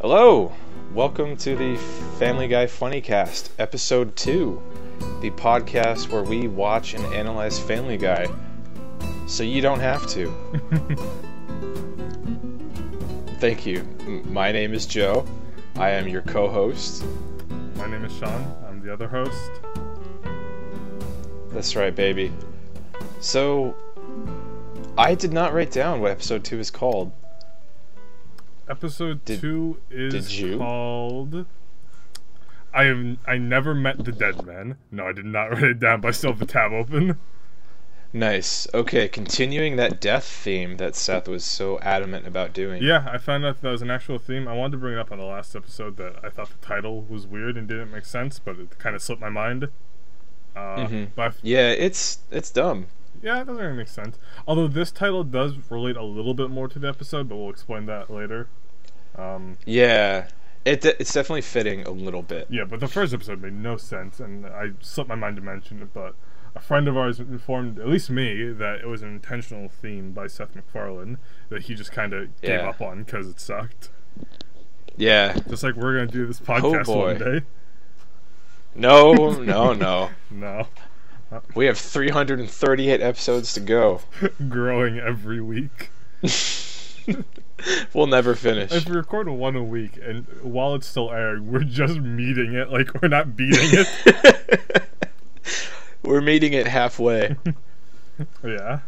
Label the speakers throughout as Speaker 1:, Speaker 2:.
Speaker 1: Hello, welcome to the Family Guy Funny Cast, episode two, the podcast where we watch and analyze Family Guy, so you don't have to. Thank you. My name is Joe. I am your co-host.
Speaker 2: My name is Sean. I'm the other host.
Speaker 1: That's right, baby. So, I did not write down what episode two is called.
Speaker 2: Episode
Speaker 1: Did-
Speaker 2: two is called. I have I never met the dead man. No, I did not write it down, but I still have the tab open.
Speaker 1: Nice. Okay, continuing that death theme that Seth was so adamant about doing.
Speaker 2: Yeah, I found out that was an actual theme. I wanted to bring it up on the last episode that I thought the title was weird and didn't make sense, but it kind of slipped my mind. Uh,
Speaker 1: Mhm.
Speaker 2: I f-
Speaker 1: Yeah, it's it's dumb.
Speaker 2: Yeah, it doesn't really make sense. Although this title does relate a little bit more to the episode, but we'll explain that later. Um,
Speaker 1: Yeah, it it's definitely fitting a little bit.
Speaker 2: Yeah, but the first episode made no sense, and I slipped my mind to mention it. But a friend of ours informed, at least me, that it was an intentional theme by Seth MacFarlane that he just kind of gave
Speaker 1: Yeah.
Speaker 2: up on because it sucked.
Speaker 1: Yeah.
Speaker 2: Just like we're gonna do this podcast
Speaker 1: boy.
Speaker 2: one day.
Speaker 1: No, no, no.
Speaker 2: No,
Speaker 1: We have 338 episodes to go.
Speaker 2: growing every week.
Speaker 1: we'll never finish.
Speaker 2: If we record one a week, and while it's still airing, we're just meeting it, like we're not beating it.
Speaker 1: We're meeting it halfway.
Speaker 2: yeah.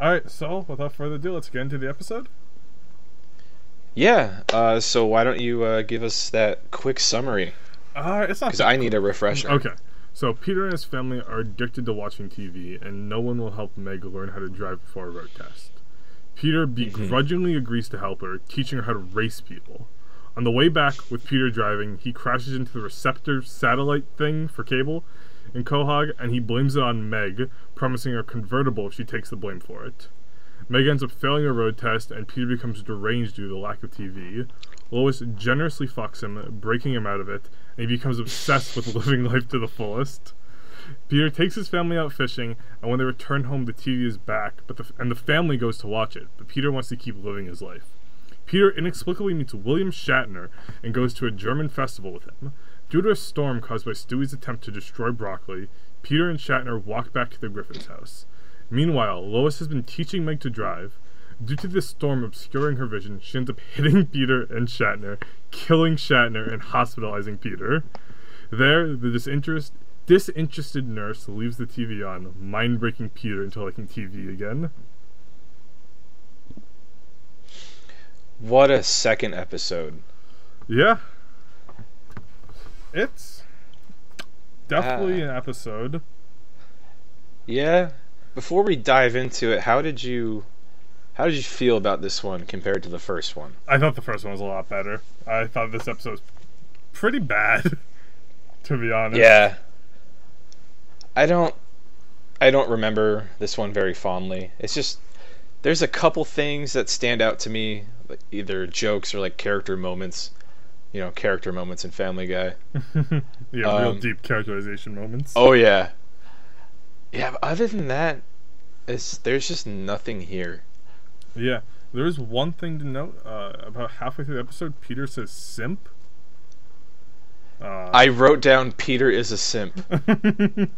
Speaker 2: All right. So without further ado, let's get into the episode.
Speaker 1: Yeah. Uh, so why don't you uh, give us that quick summary?
Speaker 2: Uh, it's not
Speaker 1: Because I need a refresher.
Speaker 2: Okay. So Peter and his family are addicted to watching TV, and no one will help Meg learn how to drive before a road test. Peter begrudgingly agrees to help her, teaching her how to race people. On the way back, with Peter driving, he crashes into the receptor satellite thing for cable in Quahog, and he blames it on Meg, promising her convertible if she takes the blame for it. Meg ends up failing a road test, and Peter becomes deranged due to the lack of TV. Lois generously fucks him, breaking him out of it, and he becomes obsessed with living life to the fullest. Peter takes his family out fishing, and when they return home, the TV is back, but the, and the family goes to watch it. But Peter wants to keep living his life. Peter inexplicably meets William Shatner and goes to a German festival with him. Due to a storm caused by Stewie's attempt to destroy Broccoli, Peter and Shatner walk back to the Griffin's house. Meanwhile, Lois has been teaching Meg to drive. Due to this storm obscuring her vision, she ends up hitting Peter and Shatner, killing Shatner and hospitalizing Peter. There, the disinterest, disinterested nurse leaves the TV on, mind breaking Peter into liking TV again.
Speaker 1: What a second episode.
Speaker 2: Yeah. It's definitely
Speaker 1: Ah.
Speaker 2: an episode.
Speaker 1: Yeah. Before we dive into it, how did you how did you feel about this one compared to the first one?
Speaker 2: I thought the first one was a lot better. I thought this episode was pretty bad, to be honest.
Speaker 1: Yeah. I don't I don't remember this one very fondly. It's just there's a couple things that stand out to me, like either jokes or like character moments. You know, character moments in Family Guy.
Speaker 2: yeah, real
Speaker 1: Um,
Speaker 2: deep characterization moments.
Speaker 1: Oh yeah. Yeah, but other than that, it's there's just nothing here.
Speaker 2: Yeah. There is one thing to note. Uh, about halfway through the episode, Peter says simp. Uh,
Speaker 1: I wrote down Peter is a simp.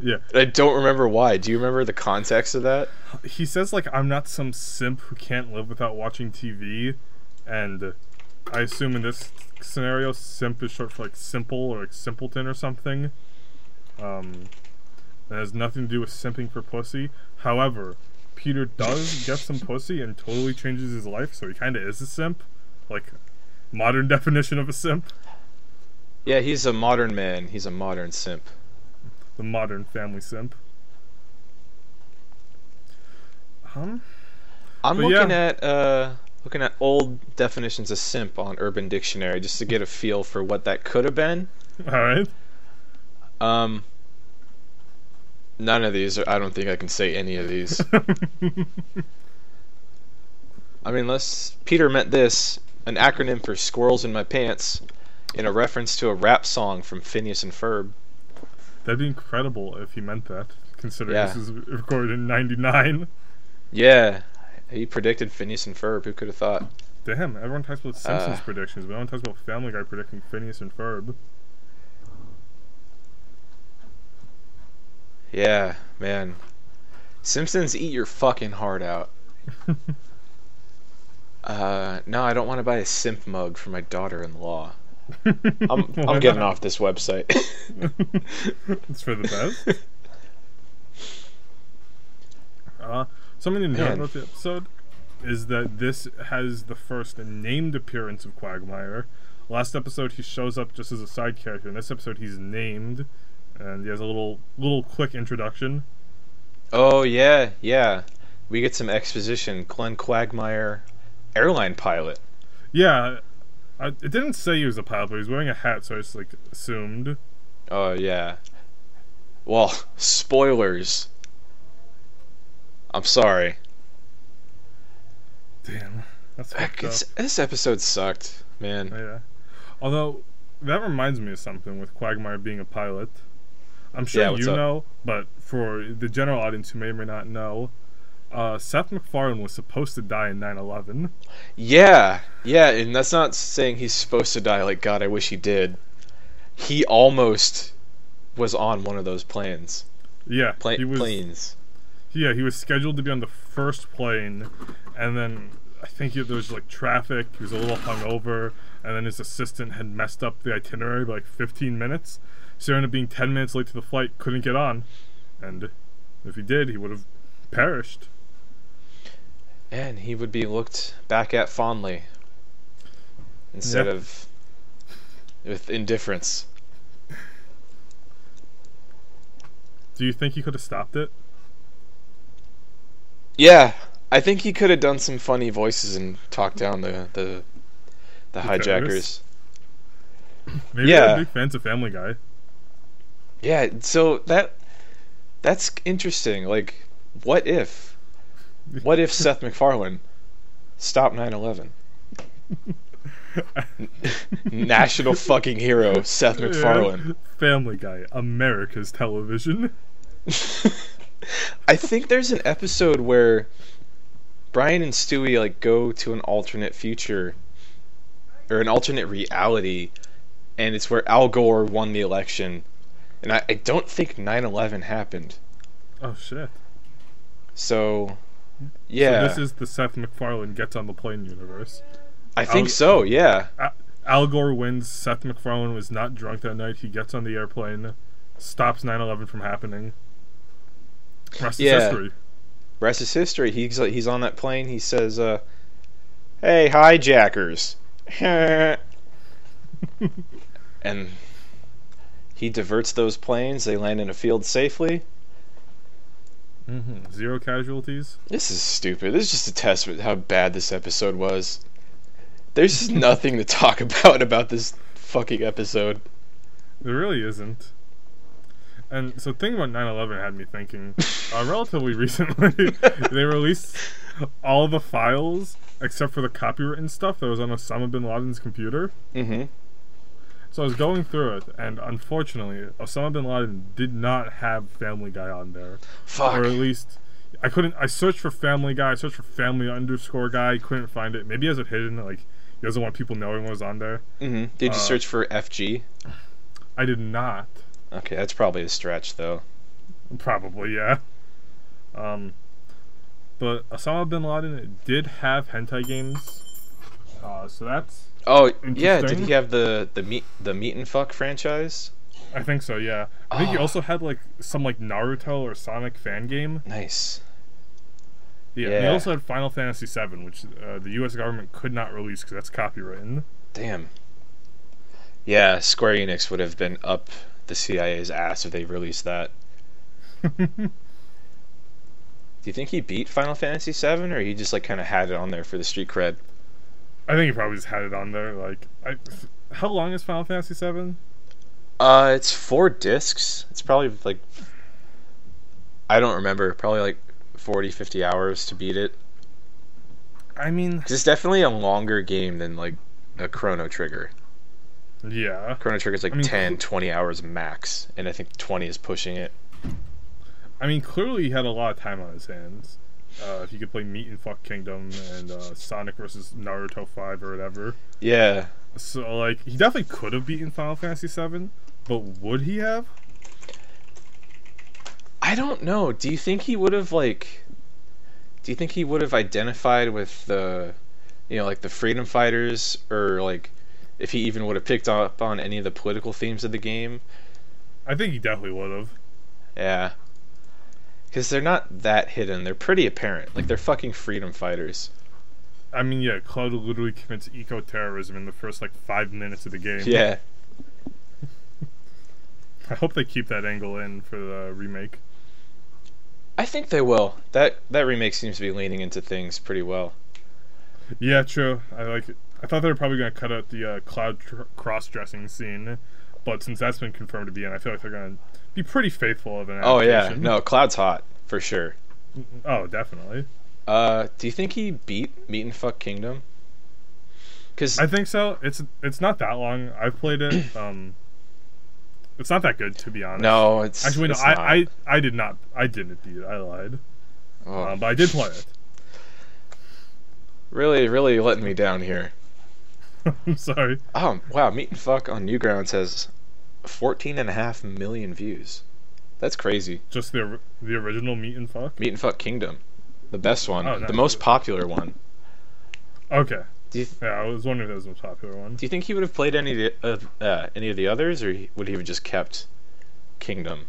Speaker 2: yeah.
Speaker 1: I don't remember why. Do you remember the context of that?
Speaker 2: He says, like, I'm not some simp who can't live without watching TV. And I assume in this scenario, simp is short for, like, simple or, like, simpleton or something. Um, it has nothing to do with simping for pussy. However, Peter does get some pussy and totally changes his life, so he kind of is a simp. Like, modern definition of a simp.
Speaker 1: Yeah, he's a modern man. He's a modern simp.
Speaker 2: The modern family simp. Um,
Speaker 1: I'm looking
Speaker 2: yeah.
Speaker 1: at uh looking at old definitions of simp on Urban Dictionary just to get a feel for what that could have been.
Speaker 2: alright.
Speaker 1: Um none of these are, I don't think I can say any of these. I mean, unless Peter meant this, an acronym for squirrels in my pants in a reference to a rap song from Phineas and Ferb.
Speaker 2: That'd be incredible if he meant that, considering
Speaker 1: Yeah.
Speaker 2: this is recorded in '99.
Speaker 1: Yeah, He predicted Phineas and Ferb. Who could have thought?
Speaker 2: Damn, everyone talks about Simpsons
Speaker 1: Uh.
Speaker 2: predictions, but no one talks about Family Guy predicting Phineas and Ferb.
Speaker 1: Yeah, man. Simpsons eat your fucking heart out. Uh, no, I don't want to buy a simp mug for my daughter-in-law. I'm I'm off this website.
Speaker 2: it's for the best. Uh, something to note about the episode is that this has the first named appearance of Quagmire. Last episode, he shows up just as a side character. In this episode, he's named, and he has a little little quick introduction.
Speaker 1: oh yeah, yeah. We get some exposition. Glenn Quagmire, airline pilot.
Speaker 2: Yeah, I, it didn't say he was a pilot, but he was wearing a hat, so I just like assumed.
Speaker 1: Oh yeah. Well, spoilers. I'm sorry.
Speaker 2: Damn, that's fucked up.
Speaker 1: It's- this episode sucked, man.
Speaker 2: Oh, yeah. Although that reminds me of something with Quagmire being a pilot. I'm sure
Speaker 1: Yeah,
Speaker 2: you
Speaker 1: up?
Speaker 2: know, but for the general audience who may or may not know, uh, Seth MacFarlane was supposed to die in 9/11.
Speaker 1: Yeah, yeah, and that's not saying he's supposed to die. Like God, I wish he did. He almost was on one of those planes.
Speaker 2: Yeah,
Speaker 1: Pla-
Speaker 2: he was.
Speaker 1: planes.
Speaker 2: Yeah, he was scheduled to be on the first plane, and then I think he, there was like traffic. He was a little hungover, and then his assistant had messed up the itinerary by like 15 minutes. So he ended up being 10 minutes late to the flight. Couldn't get on, and if he did, he would have perished.
Speaker 1: And he would be looked back at fondly instead
Speaker 2: Yep.
Speaker 1: of with indifference.
Speaker 2: Do you think he could have stopped it?
Speaker 1: Yeah, I think he could have done some funny voices and talked down the the, the, hijackers.
Speaker 2: terrorists? Maybe
Speaker 1: Yeah.
Speaker 2: they're big fans of Family Guy.
Speaker 1: Yeah, so that that's interesting. Like, what if? What if Seth MacFarlane stopped 9/11? National fucking hero Seth MacFarlane.
Speaker 2: Yeah. Family Guy, America's television.
Speaker 1: I think there's an episode where Brian and Stewie like go to an alternate future or an alternate reality and it's where Al Gore won the election. And I, I don't think 9/11 happened.
Speaker 2: Oh shit.
Speaker 1: So yeah.
Speaker 2: So this is the Seth MacFarlane gets on the plane universe.
Speaker 1: I think
Speaker 2: Al-
Speaker 1: so, yeah.
Speaker 2: Al Gore wins. Seth MacFarlane was not drunk that night. He gets on the airplane, stops 9/11 from happening. Rest
Speaker 1: Yeah.
Speaker 2: is history.
Speaker 1: Rest is history. He's he's on that plane. He says, uh, "Hey, hijackers," and he diverts those planes. They land in a field safely.
Speaker 2: Mm-hmm. Zero casualties.
Speaker 1: This is stupid. This is just a testament how bad this episode was. There's just nothing to talk about about this fucking episode.
Speaker 2: There really isn't. And so, thing about 9/11 had me thinking. Uh, relatively recently, they released all the files except for the copywritten stuff that was on Osama bin Laden's computer.
Speaker 1: Mm-hmm.
Speaker 2: So I was going through it, and unfortunately, Osama bin Laden did not have Family Guy on there,
Speaker 1: Fuck.
Speaker 2: or at least I couldn't. I searched for Family Guy, I searched for Family underscore Guy, couldn't find it. Maybe he has it hidden, like he doesn't want people knowing what was on there.
Speaker 1: Mm-hmm. Did you
Speaker 2: Uh,
Speaker 1: search for FG?
Speaker 2: I did not.
Speaker 1: Okay, that's probably a stretch though.
Speaker 2: Probably, yeah. Um, but Osama bin Laden did have hentai games, uh, so that's
Speaker 1: Oh yeah, did he have the the meat the meet and fuck franchise?
Speaker 2: I think so, yeah. I think he
Speaker 1: Oh.
Speaker 2: also had like some like Naruto or Sonic fan game.
Speaker 1: Nice.
Speaker 2: Yeah, and he also had Final Fantasy VII, which uh, the U.S. government could not release because that's copywritten.
Speaker 1: Damn. Yeah, Square Enix would have been up the CIA's ass if they released that. Do you think he beat Final Fantasy VII, or he just like kind of had it on there for the street cred?
Speaker 2: I think he probably just had it on there. Like, I, how long is Final Fantasy VII?
Speaker 1: Uh, it's four discs. It's probably like I don't remember. Probably like 40, 50 hours to beat it.
Speaker 2: I mean,
Speaker 1: it's definitely a longer game than like a Chrono Trigger.
Speaker 2: yeah.
Speaker 1: Chrono Trigger's like
Speaker 2: I mean,
Speaker 1: 10, 20 hours max, and I think 20 is pushing it.
Speaker 2: I mean, clearly he had a lot of time on his hands. Uh, if he could play Meet and Fuck Kingdom and uh, Sonic versus Naruto Five or whatever.
Speaker 1: Yeah.
Speaker 2: So like he definitely could have beaten Final Fantasy Seven, but would he have?
Speaker 1: I don't know. Do you think he would have like? Do you think he would have identified with the, you know, like the freedom fighters, or like, if he even would have picked up on any of the political themes of the game?
Speaker 2: I think he definitely would have.
Speaker 1: Yeah. Because they're not that hidden. They're pretty apparent. Like they're fucking freedom fighters.
Speaker 2: I mean, yeah, Cloud literally commits eco terrorism in the first like five minutes of the game.
Speaker 1: Yeah.
Speaker 2: I hope they keep that angle in for the remake.
Speaker 1: I think they will. That that remake seems to be leaning into things pretty well.
Speaker 2: Yeah, true. I like. It. I thought they were probably gonna cut out the uh, Cloud tr- cross-dressing scene, but since that's been confirmed to be in, I feel like they're gonna be pretty faithful of an.
Speaker 1: Oh yeah, no, Cloud's hot for sure.
Speaker 2: Oh, definitely.
Speaker 1: Uh, do you think he beat Meet and Fuck Kingdom? Because
Speaker 2: I think so. It's it's not that long. I've played it. Um, it's not that good to be honest.
Speaker 1: no, it's
Speaker 2: Actually, no.
Speaker 1: it's not.
Speaker 2: I, I I did not. I didn't beat it. I lied.
Speaker 1: Oh,
Speaker 2: Um, but I did play it.
Speaker 1: really, really letting me down here.
Speaker 2: I'm sorry.
Speaker 1: Oh wow, Meet and Fuck on Newgrounds has 14 and a half million views. That's crazy.
Speaker 2: Just the the original Meet and Fuck.
Speaker 1: Meet and Fuck Kingdom, the best one,
Speaker 2: Oh,
Speaker 1: the
Speaker 2: nice.
Speaker 1: most popular one.
Speaker 2: Okay.
Speaker 1: You
Speaker 2: Yeah, I was wondering if that was the most popular one.
Speaker 1: do you think he would have played any of the, uh, uh, any of the others, or would he have just kept Kingdom?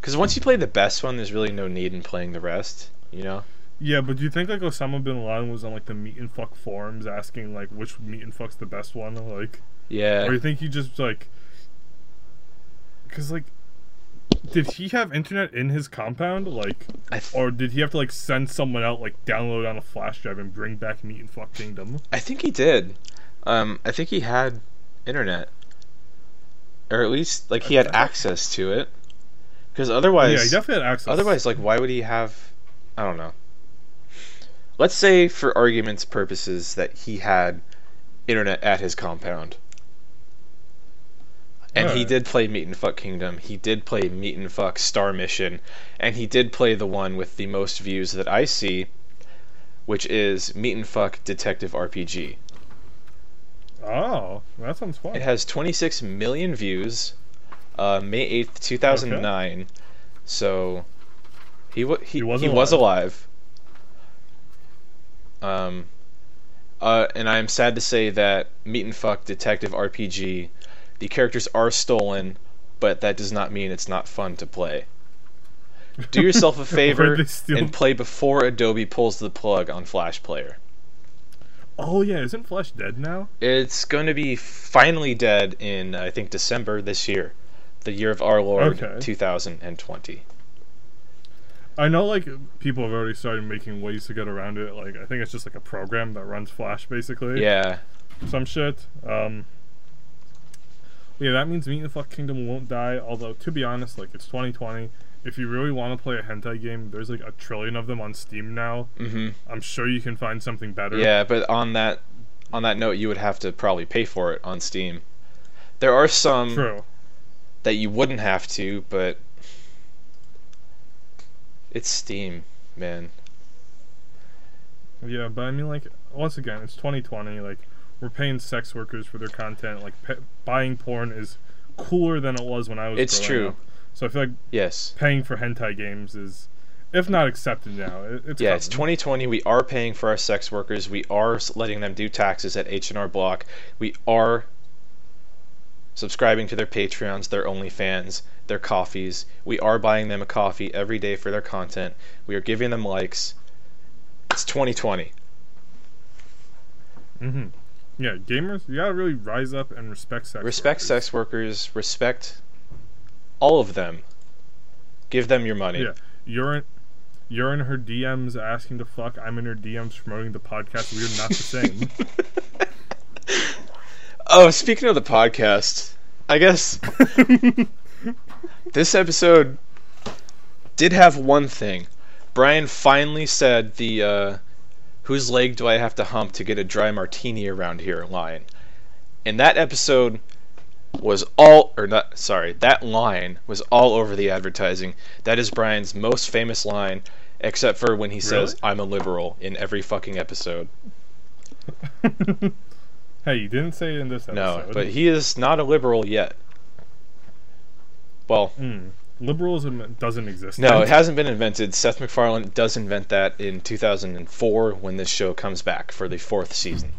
Speaker 1: Because once you play the best one, there's really no need in playing the rest. You know?
Speaker 2: Yeah, but do you think like Osama bin Laden was on like the Meet and Fuck forums asking like which Meet and Fuck's the best one? Like,
Speaker 1: Yeah.
Speaker 2: or you think he just like, because like, did he have internet in his compound? Like,
Speaker 1: th-
Speaker 2: or did he have to like send someone out like download on a flash drive and bring back Meet and Fuck Kingdom?
Speaker 1: I think he did. Um, I think he had internet, or at least like he had access to it. Because otherwise,
Speaker 2: yeah, he definitely had access.
Speaker 1: Otherwise, like, why would he have? I don't know. Let's say, for argument's purposes, that he had internet at his compound, and he did play Meet and Fuck Kingdom. He did play Meet and Fuck Star Mission, and he did play the one with the most views that I see, which is Meet and Fuck Detective RPG.
Speaker 2: Oh, that sounds fun.
Speaker 1: It has 26 million views. Uh, May 8th, 2009. So he wa- he,
Speaker 2: He was
Speaker 1: he was
Speaker 2: alive.
Speaker 1: alive. Um uh, and I am sad to say that Meet and Fuck Detective RPG, the characters are stolen, but that does not mean it's not fun to play. Do yourself a favor and play before Adobe pulls the plug on Flash Player.
Speaker 2: Oh yeah, isn't Flash dead now?
Speaker 1: It's going to be finally dead in I think December this year, the year of our Lord
Speaker 2: Okay.
Speaker 1: 2020.
Speaker 2: I know like people have already started making ways to get around it. Like I think it's just like a program that runs Flash basically.
Speaker 1: Yeah,
Speaker 2: Some shit. Um Yeah, that means Meet and Fuck Kingdom won't die, although to be honest, like it's twenty twenty. If you really want to play a hentai game, there's like a trillion of them on Steam now.
Speaker 1: hmm
Speaker 2: I'm sure you can find something better.
Speaker 1: yeah. But on that on that note, you would have to probably pay for it on Steam. There are some
Speaker 2: True.
Speaker 1: that you wouldn't have to, but it's Steam, man.
Speaker 2: Yeah, but I mean, like, once again, it's 2020. Like, we're paying sex workers for their content. Like, pa buying porn is cooler than it was when I was.
Speaker 1: It's true.
Speaker 2: up. So I feel like
Speaker 1: Yes.
Speaker 2: paying for hentai games is, if not accepted now, it, it's
Speaker 1: Yeah, it's 2020. We are paying for our sex workers. We are letting them do taxes at H&R Block. We are subscribing to their Patreons, their OnlyFans, their coffees. We are buying them a coffee every day for their content. We are giving them likes. It's 2020.
Speaker 2: Mm-hmm. Yeah, gamers, you gotta really rise up and respect sex.
Speaker 1: Respect
Speaker 2: workers.
Speaker 1: sex workers. Respect all of them. Give them your money.
Speaker 2: Yeah, you're in, you're in her DMs asking to fuck. I'm in her DMs promoting the podcast. We're not the same.
Speaker 1: Oh, speaking of the podcast, I guess this episode did have one thing. Brian finally said the uh, "Whose leg do I have to hump to get a dry martini around here?" line, and that episode was all or not. Sorry, that line was all over the advertising. That is Brian's most famous line, except for when he says
Speaker 2: Really?
Speaker 1: I'm a liberal in every fucking episode.
Speaker 2: hey, you didn't say it in this episode.
Speaker 1: No, but he is not a liberal yet. Well,
Speaker 2: Mm. Liberalism doesn't exist.
Speaker 1: no, it hasn't been invented. Seth MacFarlane does invent that in 2004 when this show comes back for the fourth season.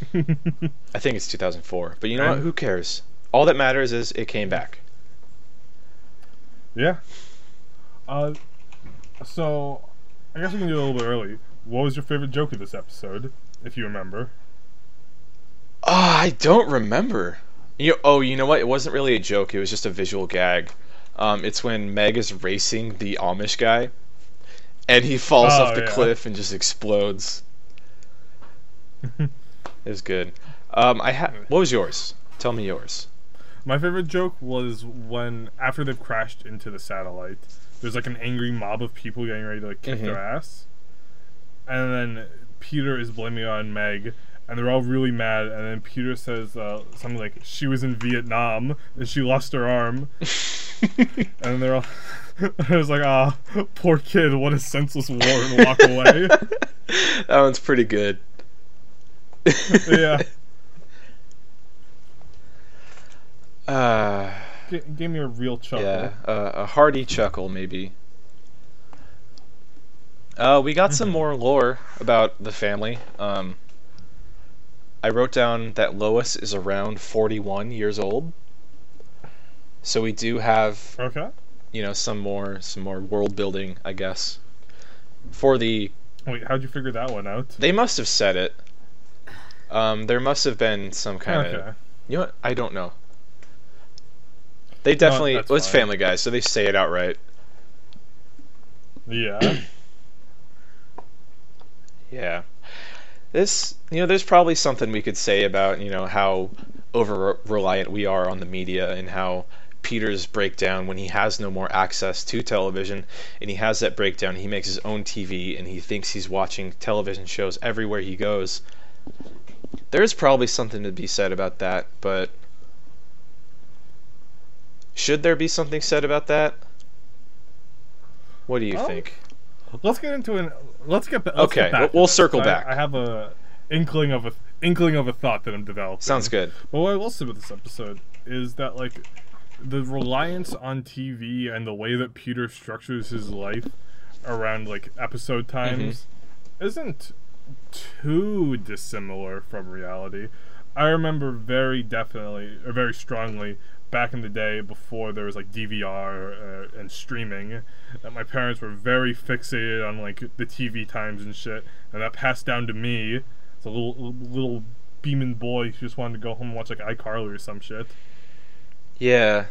Speaker 1: I think it's 2004. But you know what? Who cares? All that matters is it came back.
Speaker 2: Yeah. Uh, so I guess we can do it a little bit early. What was your favorite joke of this episode, if you remember?
Speaker 1: Oh, I don't remember. You oh, you know what? It wasn't really a joke. It was just a visual gag. Um, it's when Meg is racing the Amish guy, and he falls
Speaker 2: Oh,
Speaker 1: off the
Speaker 2: yeah.
Speaker 1: cliff and just explodes. it was good. Um, I ha- What was yours? Tell me yours.
Speaker 2: My favorite joke was when after they've crashed into the satellite, there's like an angry mob of people getting ready to like kick
Speaker 1: Mhm.
Speaker 2: their ass, and then Peter is blaming on Meg, and they're all really mad. And then Peter says uh, something like, "She was in Vietnam and she lost her arm," and then they're all. I was like, ah, poor kid, what a senseless war, and walk away.
Speaker 1: that one's pretty good.
Speaker 2: yeah,
Speaker 1: Uh,
Speaker 2: G- gave me a real chuckle.
Speaker 1: yeah, uh, a hearty chuckle maybe. Uh, we got some more lore about the family. Um, I wrote down that Lois is around 41 years old. So we do have,
Speaker 2: Okay.
Speaker 1: you know, some more some more world building, I guess. For the
Speaker 2: Wait, how'd you figure that one out?
Speaker 1: they must have said it. Um, there must have been some kind of
Speaker 2: okay.
Speaker 1: You know what? I don't know. They definitely
Speaker 2: that's
Speaker 1: well, it's
Speaker 2: fine.
Speaker 1: Family Guy, so they say it outright.
Speaker 2: Yeah.
Speaker 1: Yeah. This, you know, there's probably something we could say about, you know, how over reliant we are on the media and how Peter's breakdown when he has no more access to television and he has that breakdown, he makes his own TV and he thinks he's watching television shows everywhere he goes. There's probably something to be said about that, but should there be something said about that? What do you
Speaker 2: Oh,
Speaker 1: think?
Speaker 2: Let's get into an. Let's get. Let's
Speaker 1: Okay,
Speaker 2: get back
Speaker 1: we'll- we'll circle back.
Speaker 2: I have a inkling of a inkling of a thought that I'm developing.
Speaker 1: Sounds good.
Speaker 2: But what I will say about this episode is that like the reliance on TV and the way that Peter structures his life around like episode times mm-hmm. isn't too dissimilar from reality. I remember very definitely or very strongly back in the day before there was like DVR uh, and streaming that my parents were very fixated on like the TV times and shit and that passed down to me as a little little beaming boy who just wanted to go home and watch like iCarly or some shit.
Speaker 1: Yeah.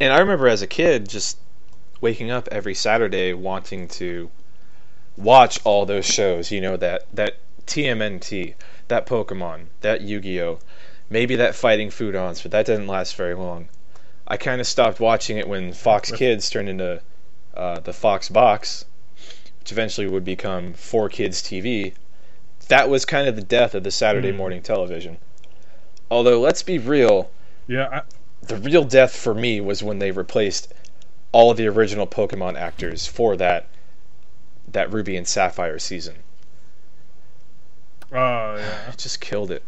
Speaker 1: And I remember as a kid just waking up every Saturday wanting to watch all those shows, you know, that that TMNT, that Pokemon, that Yu-Gi-Oh, maybe that Fighting food Foodons, but that didn't last very long. I kind of stopped watching it when Fox Kids turned into uh, the Fox Box, which eventually would become 4Kids TV. That was kind of the death of the Saturday
Speaker 2: Hmm.
Speaker 1: morning television. Although, let's be real,
Speaker 2: Yeah, I,
Speaker 1: the real death for me was when they replaced all of the original Pokemon actors for that that Ruby and Sapphire season.
Speaker 2: oh yeah.
Speaker 1: It just killed it.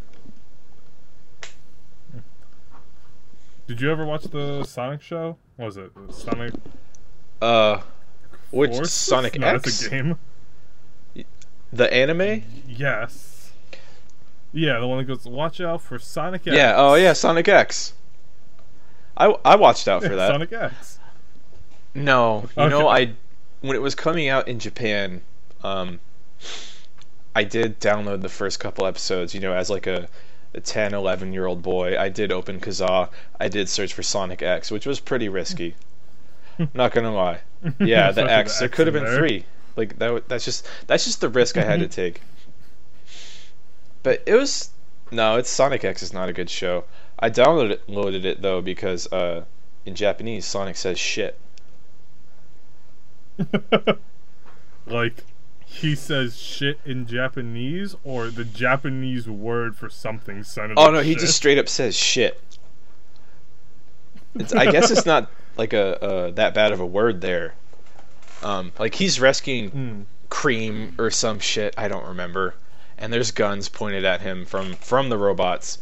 Speaker 2: Did you ever watch the Sonic show? What was it? Sonic
Speaker 1: Uh, which
Speaker 2: Forces?
Speaker 1: Sonic
Speaker 2: no,
Speaker 1: X?
Speaker 2: It's a game.
Speaker 1: The anime?
Speaker 2: Yes. Yeah, the one that goes, "Watch out for Sonic X."
Speaker 1: Yeah. Oh yeah, Sonic X. I I watched out for
Speaker 2: Yeah,
Speaker 1: that.
Speaker 2: Sonic X.
Speaker 1: No, you know I when it was coming out in Japan, um, I did download the first couple episodes. You know, as like a, a 10, 11 year old boy, I did open Kazaa. I did search for Sonic X, which was pretty risky. Not gonna lie. Yeah, the X.
Speaker 2: the
Speaker 1: there
Speaker 2: X
Speaker 1: could have been
Speaker 2: there.
Speaker 1: three. Like that. w- That's just that's just the risk I had to take. But it was no. It's Sonic X is not a good show. I downloaded it, loaded it though because uh, in Japanese Sonic says shit.
Speaker 2: like he says shit in Japanese, or the Japanese word for something sounded.
Speaker 1: Oh no, he just straight up says shit. It's, I guess it's not like a uh, that bad of a word there. Um, like he's rescuing
Speaker 2: Mm.
Speaker 1: Cream or some shit. I don't remember. And there's guns pointed at him from from the robots,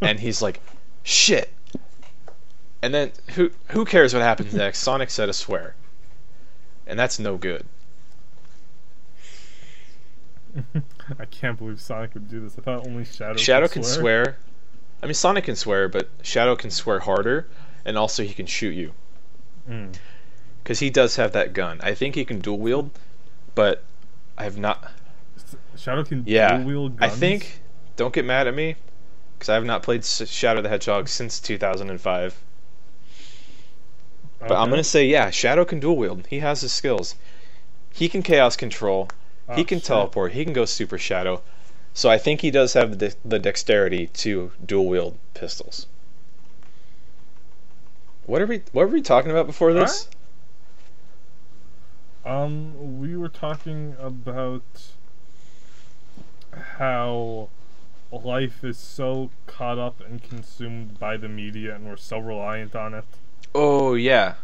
Speaker 1: and he's like, "Shit." And then who who cares what happens next? Sonic said a swear, and that's no good.
Speaker 2: I can't believe Sonic would do this. I thought only Shadow.
Speaker 1: Shadow can
Speaker 2: swear.
Speaker 1: swear. I mean, Sonic can swear, but Shadow can swear harder, and also he can shoot you
Speaker 2: Mm.
Speaker 1: because he does have that gun. I think he can dual wield, but I have not.
Speaker 2: Shadow can
Speaker 1: Yeah,
Speaker 2: dual wield
Speaker 1: I think. Don't get mad at me, because I have not played Shadow the Hedgehog since 2005. But I'm gonna say yeah, Shadow can dual wield. He has the skills. He can chaos control. He
Speaker 2: Oh,
Speaker 1: can
Speaker 2: shit.
Speaker 1: teleport. He can go super shadow. So I think he does have the, the dexterity to dual wield pistols. What are we What were we talking about before this?
Speaker 2: Um, we were talking about how life is so caught up and consumed by the media, and we're so reliant on it.
Speaker 1: Oh yeah,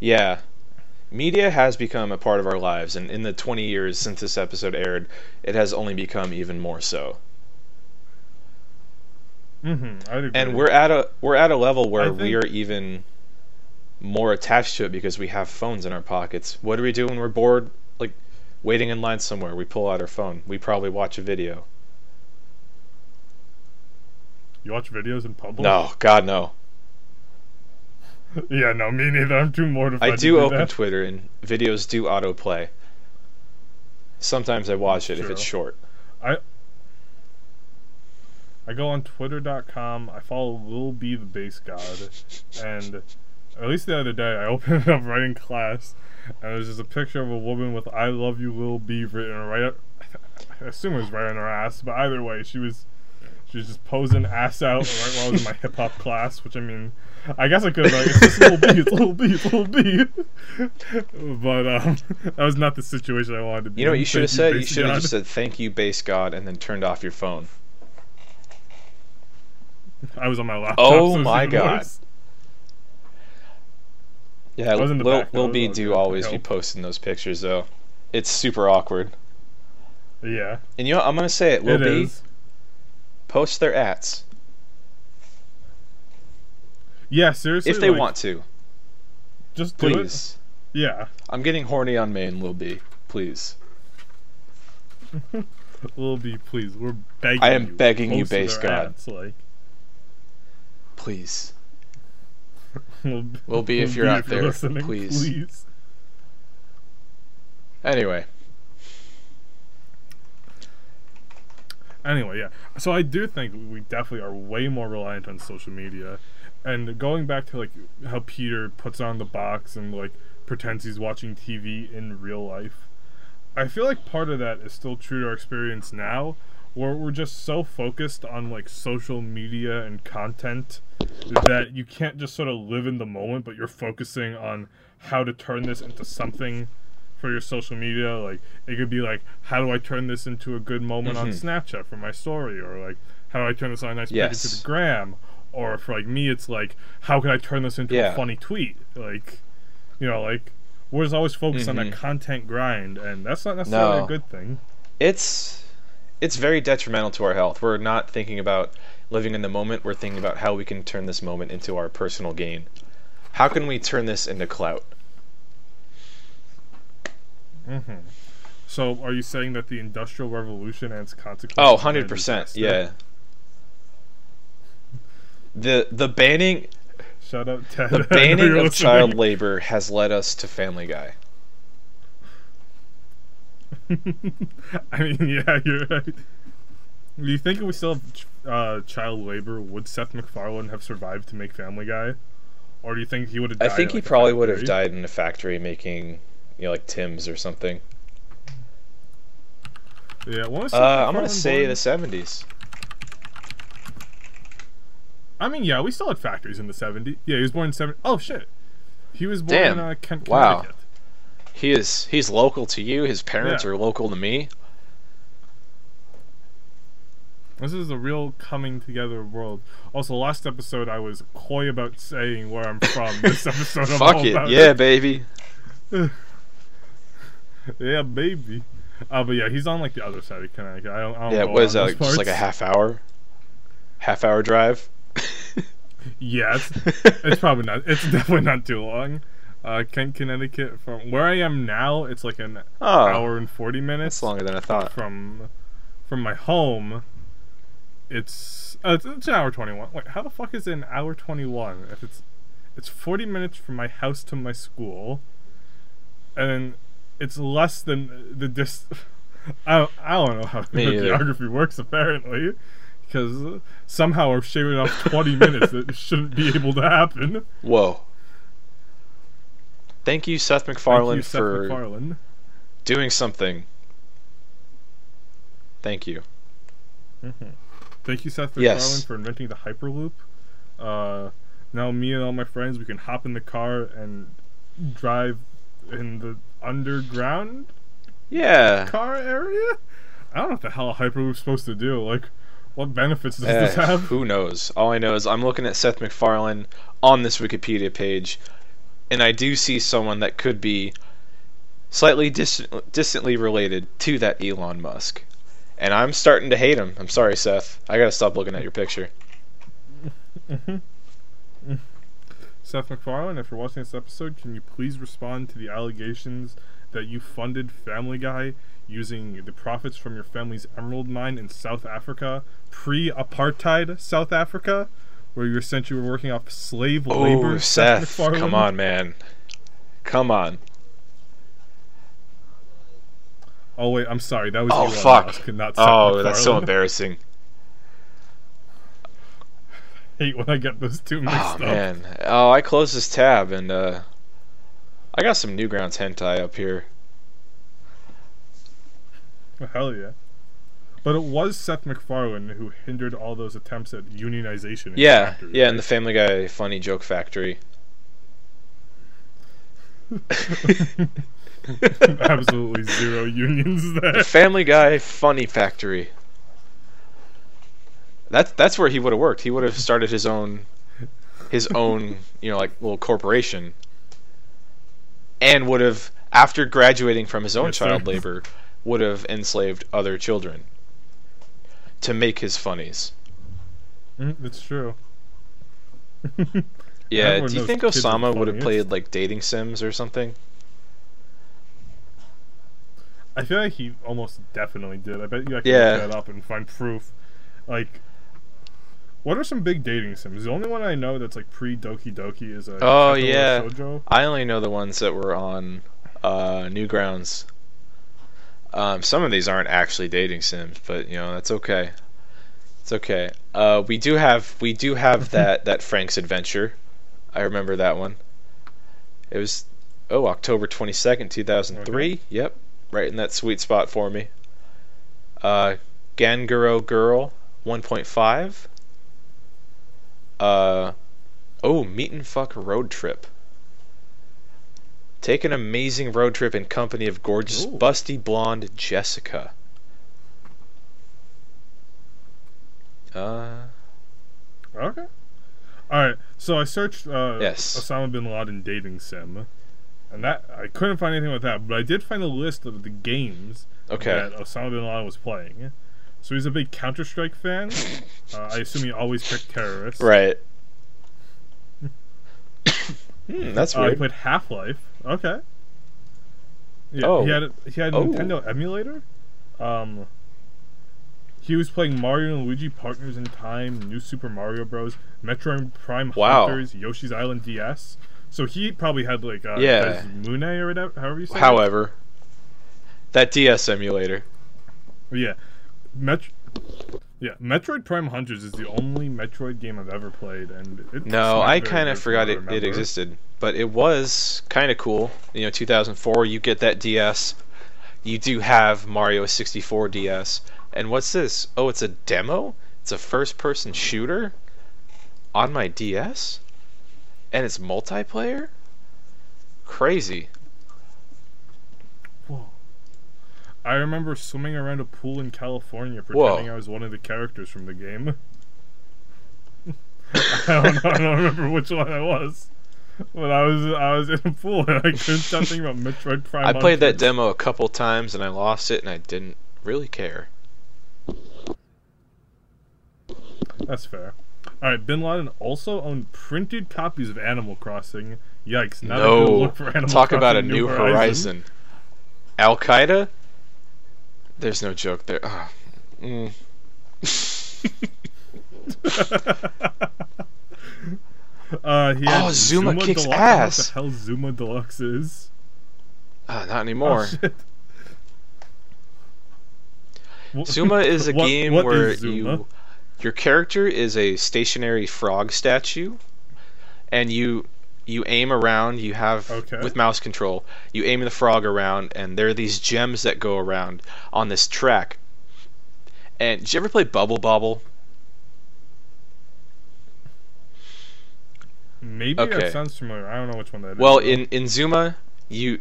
Speaker 1: yeah. Media has become a part of our lives, and in the 20 years since this episode aired, it has only become even more so.
Speaker 2: Mm-hmm.
Speaker 1: And we're at a we're at a level where
Speaker 2: I
Speaker 1: we are even more attached to it because we have phones in our pockets. What do we do when we're bored? Like waiting in line somewhere, we pull out our phone. We probably watch a video.
Speaker 2: you watch videos in public.
Speaker 1: No, God no.
Speaker 2: yeah, no, me neither. I'm too mortified.
Speaker 1: I
Speaker 2: to
Speaker 1: do open
Speaker 2: that.
Speaker 1: Twitter and videos do autoplay. Sometimes I watch it if it's short.
Speaker 2: I I go on twitter.com, I follow Lil B the based god, and at least the other day I opened it up right in class, and there's just a picture of a woman with I love you Lil B written right up, I assume it was right on her ass, but either way, she was she was just posing ass out right while I was in my hip hop class, which I mean, I guess I could have like, it's just Lil B, it's Lil B, it's Lil B. but um, that was not the situation I wanted to be
Speaker 1: You know what you should have said? You should have just said thank you, based god, and then turned off your phone.
Speaker 2: I was on my laptop.
Speaker 1: Oh
Speaker 2: so
Speaker 1: my God.
Speaker 2: worse.
Speaker 1: Yeah,
Speaker 2: I was in
Speaker 1: Lil,
Speaker 2: back,
Speaker 1: Lil B do always be posting those pictures though. It's super awkward.
Speaker 2: Yeah,
Speaker 1: And you know, what? I'm gonna say it. Lil
Speaker 2: it
Speaker 1: B,
Speaker 2: is.
Speaker 1: Post their ads.
Speaker 2: Yeah, seriously.
Speaker 1: if they
Speaker 2: like,
Speaker 1: want to.
Speaker 2: just
Speaker 1: Please.
Speaker 2: Yeah,
Speaker 1: I'm getting horny on main, Lil B. Please.
Speaker 2: Lil B, please, we're begging.
Speaker 1: I am
Speaker 2: you.
Speaker 1: begging you,
Speaker 2: based
Speaker 1: god.
Speaker 2: ads, like,
Speaker 1: Please.
Speaker 2: Lil B,
Speaker 1: Lil B, if you're out there, please.
Speaker 2: please.
Speaker 1: Anyway,
Speaker 2: Anyway, yeah. So I do think we definitely are way more reliant on social media, and going back to like how Peter puts on the box and like pretends he's watching TV in real life. I feel like part of that is still true to our experience now, where we're just so focused on like social media and content that you can't just sort of live in the moment, but you're focusing on how to turn this into something for your social media. Like it could be like, how do I turn this into a good moment on
Speaker 1: Mhm.
Speaker 2: Snapchat for my story, or like how do I turn this on a nice
Speaker 1: Yes.
Speaker 2: picture to the gram, or for like me, it's like how can I turn this into
Speaker 1: Yeah.
Speaker 2: a funny tweet, like you know, like we're just always focused on
Speaker 1: Mhm.
Speaker 2: that content grind, and that's not necessarily
Speaker 1: No.
Speaker 2: a good thing.
Speaker 1: it's it's very detrimental to our health. We're not thinking about living in the moment. We're thinking about how we can turn this moment into our personal gain. How can we turn this into clout?
Speaker 2: Hmm So, are you saying that the Industrial Revolution and its consequences?
Speaker 1: Oh,
Speaker 2: have been a
Speaker 1: 100%. Yeah. The the banning
Speaker 2: Shout out Ted.
Speaker 1: the banning of child labor has led us to Family Guy.
Speaker 2: I mean, yeah, you're right. Do you think if we still have ch- uh, child labor, would Seth MacFarlane have survived to make Family Guy, or do you think he would have?
Speaker 1: I think
Speaker 2: at,
Speaker 1: he
Speaker 2: like,
Speaker 1: probably would have died in a factory making, you know, like Tim's or something.
Speaker 2: Yeah,
Speaker 1: Uh, I'm gonna say the 70s.
Speaker 2: I mean, yeah, we still had factories in the '70s. Yeah, he was born in '70. Oh shit, he was born
Speaker 1: Damn.
Speaker 2: in uh, Ken-
Speaker 1: Wow. He is he's local to you. His parents
Speaker 2: Yeah.
Speaker 1: are local to me.
Speaker 2: This is a real coming together world. Also, last episode I was coy about saying where I'm from. This episode I'm
Speaker 1: Fuck it,
Speaker 2: about
Speaker 1: yeah, baby.
Speaker 2: yeah, baby. Uh, but yeah, he's on like the other side of Connecticut. I don't. I don't
Speaker 1: Yeah, what is that? Like, just like a half hour, half hour drive.
Speaker 2: yes, it's, it's probably not. It's definitely not too long. Uh, Kent, Connecticut. From where I am now, it's like an
Speaker 1: Oh,
Speaker 2: hour and forty minutes.
Speaker 1: that's longer than I thought.
Speaker 2: From from my home, it's uh, it's, it's an hour twenty one. Wait, how the fuck is it an hour twenty one? If it's it's forty minutes from my house to my school, and it's less than the dis. I don't, I don't know how
Speaker 1: Me
Speaker 2: the
Speaker 1: either.
Speaker 2: geography works apparently, because somehow we're shaving off twenty minutes that shouldn't be able to happen.
Speaker 1: Whoa. Thank you, Seth MacFarlane,
Speaker 2: you, Seth
Speaker 1: for
Speaker 2: MacFarlane.
Speaker 1: doing something. Thank you.
Speaker 2: Thank you, Seth
Speaker 1: Yes.
Speaker 2: MacFarlane, for inventing the Hyperloop. Uh, now me and all my friends, we can hop in the car and drive in the underground
Speaker 1: Yeah.
Speaker 2: car area. I don't know what the hell a Hyperloop's supposed to do. Like, what benefits does this
Speaker 1: Eh,
Speaker 2: have?
Speaker 1: who knows? All I know is I'm looking at Seth MacFarlane on this Wikipedia page, and I do see someone that could be slightly distant, distantly related to that Elon Musk. And I'm starting to hate him. I'm sorry, Seth. I gotta stop looking at your picture.
Speaker 2: Seth MacFarlane, if you're watching this episode, can you please respond to the allegations that you funded Family Guy using the profits from your family's emerald mine in South Africa, pre-apartheid South Africa, where you essentially were working off slave oh, labor?
Speaker 1: Oh, Seth, come on, man. Come on.
Speaker 2: Oh wait, I'm sorry. That was
Speaker 1: Oh,
Speaker 2: Elon uh,
Speaker 1: fuck.
Speaker 2: Musk, not Seth
Speaker 1: Oh, that's so embarrassing.
Speaker 2: Hate when I get those two mixed
Speaker 1: Oh
Speaker 2: up.
Speaker 1: man. Oh, I closed this tab and uh I got some Newgrounds hentai up here.
Speaker 2: Oh, Hell yeah. But it was Seth MacFarlane who hindered all those attempts at unionization. in
Speaker 1: Yeah,
Speaker 2: factories,
Speaker 1: yeah,
Speaker 2: right?
Speaker 1: in the Family Guy Funny Joke Factory.
Speaker 2: Absolutely zero unions there.
Speaker 1: The Family Guy Funny Factory. That's that's where he would have worked. He would have started his own his own, you know, like little corporation. And would have after graduating from his own
Speaker 2: sir.
Speaker 1: child labor would have enslaved other children to make his funnies.
Speaker 2: Mm, That's true.
Speaker 1: Yeah, do you think Osama would have played like dating sims or something?
Speaker 2: I feel like he almost definitely did. I bet you I can
Speaker 1: Yeah.
Speaker 2: look that up and find proof. Like, what are some big dating sims? The only one I know that's like pre Doki Doki is a
Speaker 1: Oh,
Speaker 2: Katawa
Speaker 1: yeah.
Speaker 2: Shoujo.
Speaker 1: I only know the ones that were on uh, Newgrounds. Um, some of these aren't actually dating sims, but you know that's okay. It's okay. Uh, we do have we do have that that Frank's Adventure. I remember that one. It was oh October twenty second, two thousand three. Yep, right in that sweet spot for me. Uh, Ganguro Girl one point five. Uh, oh Meet and Fuck Road Trip. Take an amazing road trip in company of gorgeous,
Speaker 2: Ooh.
Speaker 1: busty blonde Jessica. Uh,
Speaker 2: Okay. All right. So I searched uh,
Speaker 1: Yes.
Speaker 2: Osama bin Laden dating sim, and that I couldn't find anything with that, but I did find a list of the games
Speaker 1: okay.
Speaker 2: that Osama bin Laden was playing. So he's a big Counter Strike fan. uh, I assume he always picked terrorists.
Speaker 1: Right. hmm, that's
Speaker 2: Uh, he played Half Life. Okay. Yeah,
Speaker 1: Oh.
Speaker 2: he had a, he had a
Speaker 1: Oh.
Speaker 2: Nintendo emulator. Um, he was playing Mario and Luigi Partners in Time, New Super Mario Bros, Metroid Prime
Speaker 1: Wow.
Speaker 2: Hunters, Yoshi's Island DS. So he probably had like uh,
Speaker 1: Yeah.
Speaker 2: DeSmuME or whatever, however you say it.
Speaker 1: However, that DS emulator.
Speaker 2: Yeah, Met- yeah, Metroid Prime Hunters is the only Metroid game I've ever played, and it's
Speaker 1: No, I kind of forgot it, it existed, but it was kind of cool. You know, 2004, you get that DS. You do have Mario 64 DS. And what's this? Oh, it's a demo? It's a first person shooter on my DS? And it's multiplayer? Crazy.
Speaker 2: Whoa. I remember swimming around a pool in California pretending
Speaker 1: Whoa.
Speaker 2: I was one of the characters from the game. I don't know. I don't remember which one I was. when I was I was in a pool and I couldn't stop thinking about Metroid Prime.
Speaker 1: I played that demo a couple times and I lost it and I didn't really care.
Speaker 2: That's fair. All right, Bin Laden also owned printed copies of Animal Crossing. Yikes! Not a
Speaker 1: no,
Speaker 2: look for Animal
Speaker 1: talk about a
Speaker 2: Crossing
Speaker 1: new horizon. Al Qaeda? There's no joke there. Ah. Mm.
Speaker 2: uh, he
Speaker 1: Oh, Zuma kicks
Speaker 2: Deluxe.
Speaker 1: ass.
Speaker 2: What the hell Zuma Deluxe is?
Speaker 1: Ah, not anymore.
Speaker 2: Oh.
Speaker 1: Zuma is a
Speaker 2: what-
Speaker 1: game
Speaker 2: what
Speaker 1: where
Speaker 2: Zuma?
Speaker 1: you your character is a stationary frog statue and you you aim around you have
Speaker 2: Okay.
Speaker 1: with mouse control you aim the frog around and there are these gems that go around on this track and did you ever play bubble bobble
Speaker 2: Maybe
Speaker 1: Okay.
Speaker 2: that sounds familiar. I don't know which one that is.
Speaker 1: well
Speaker 2: though.
Speaker 1: in in zuma you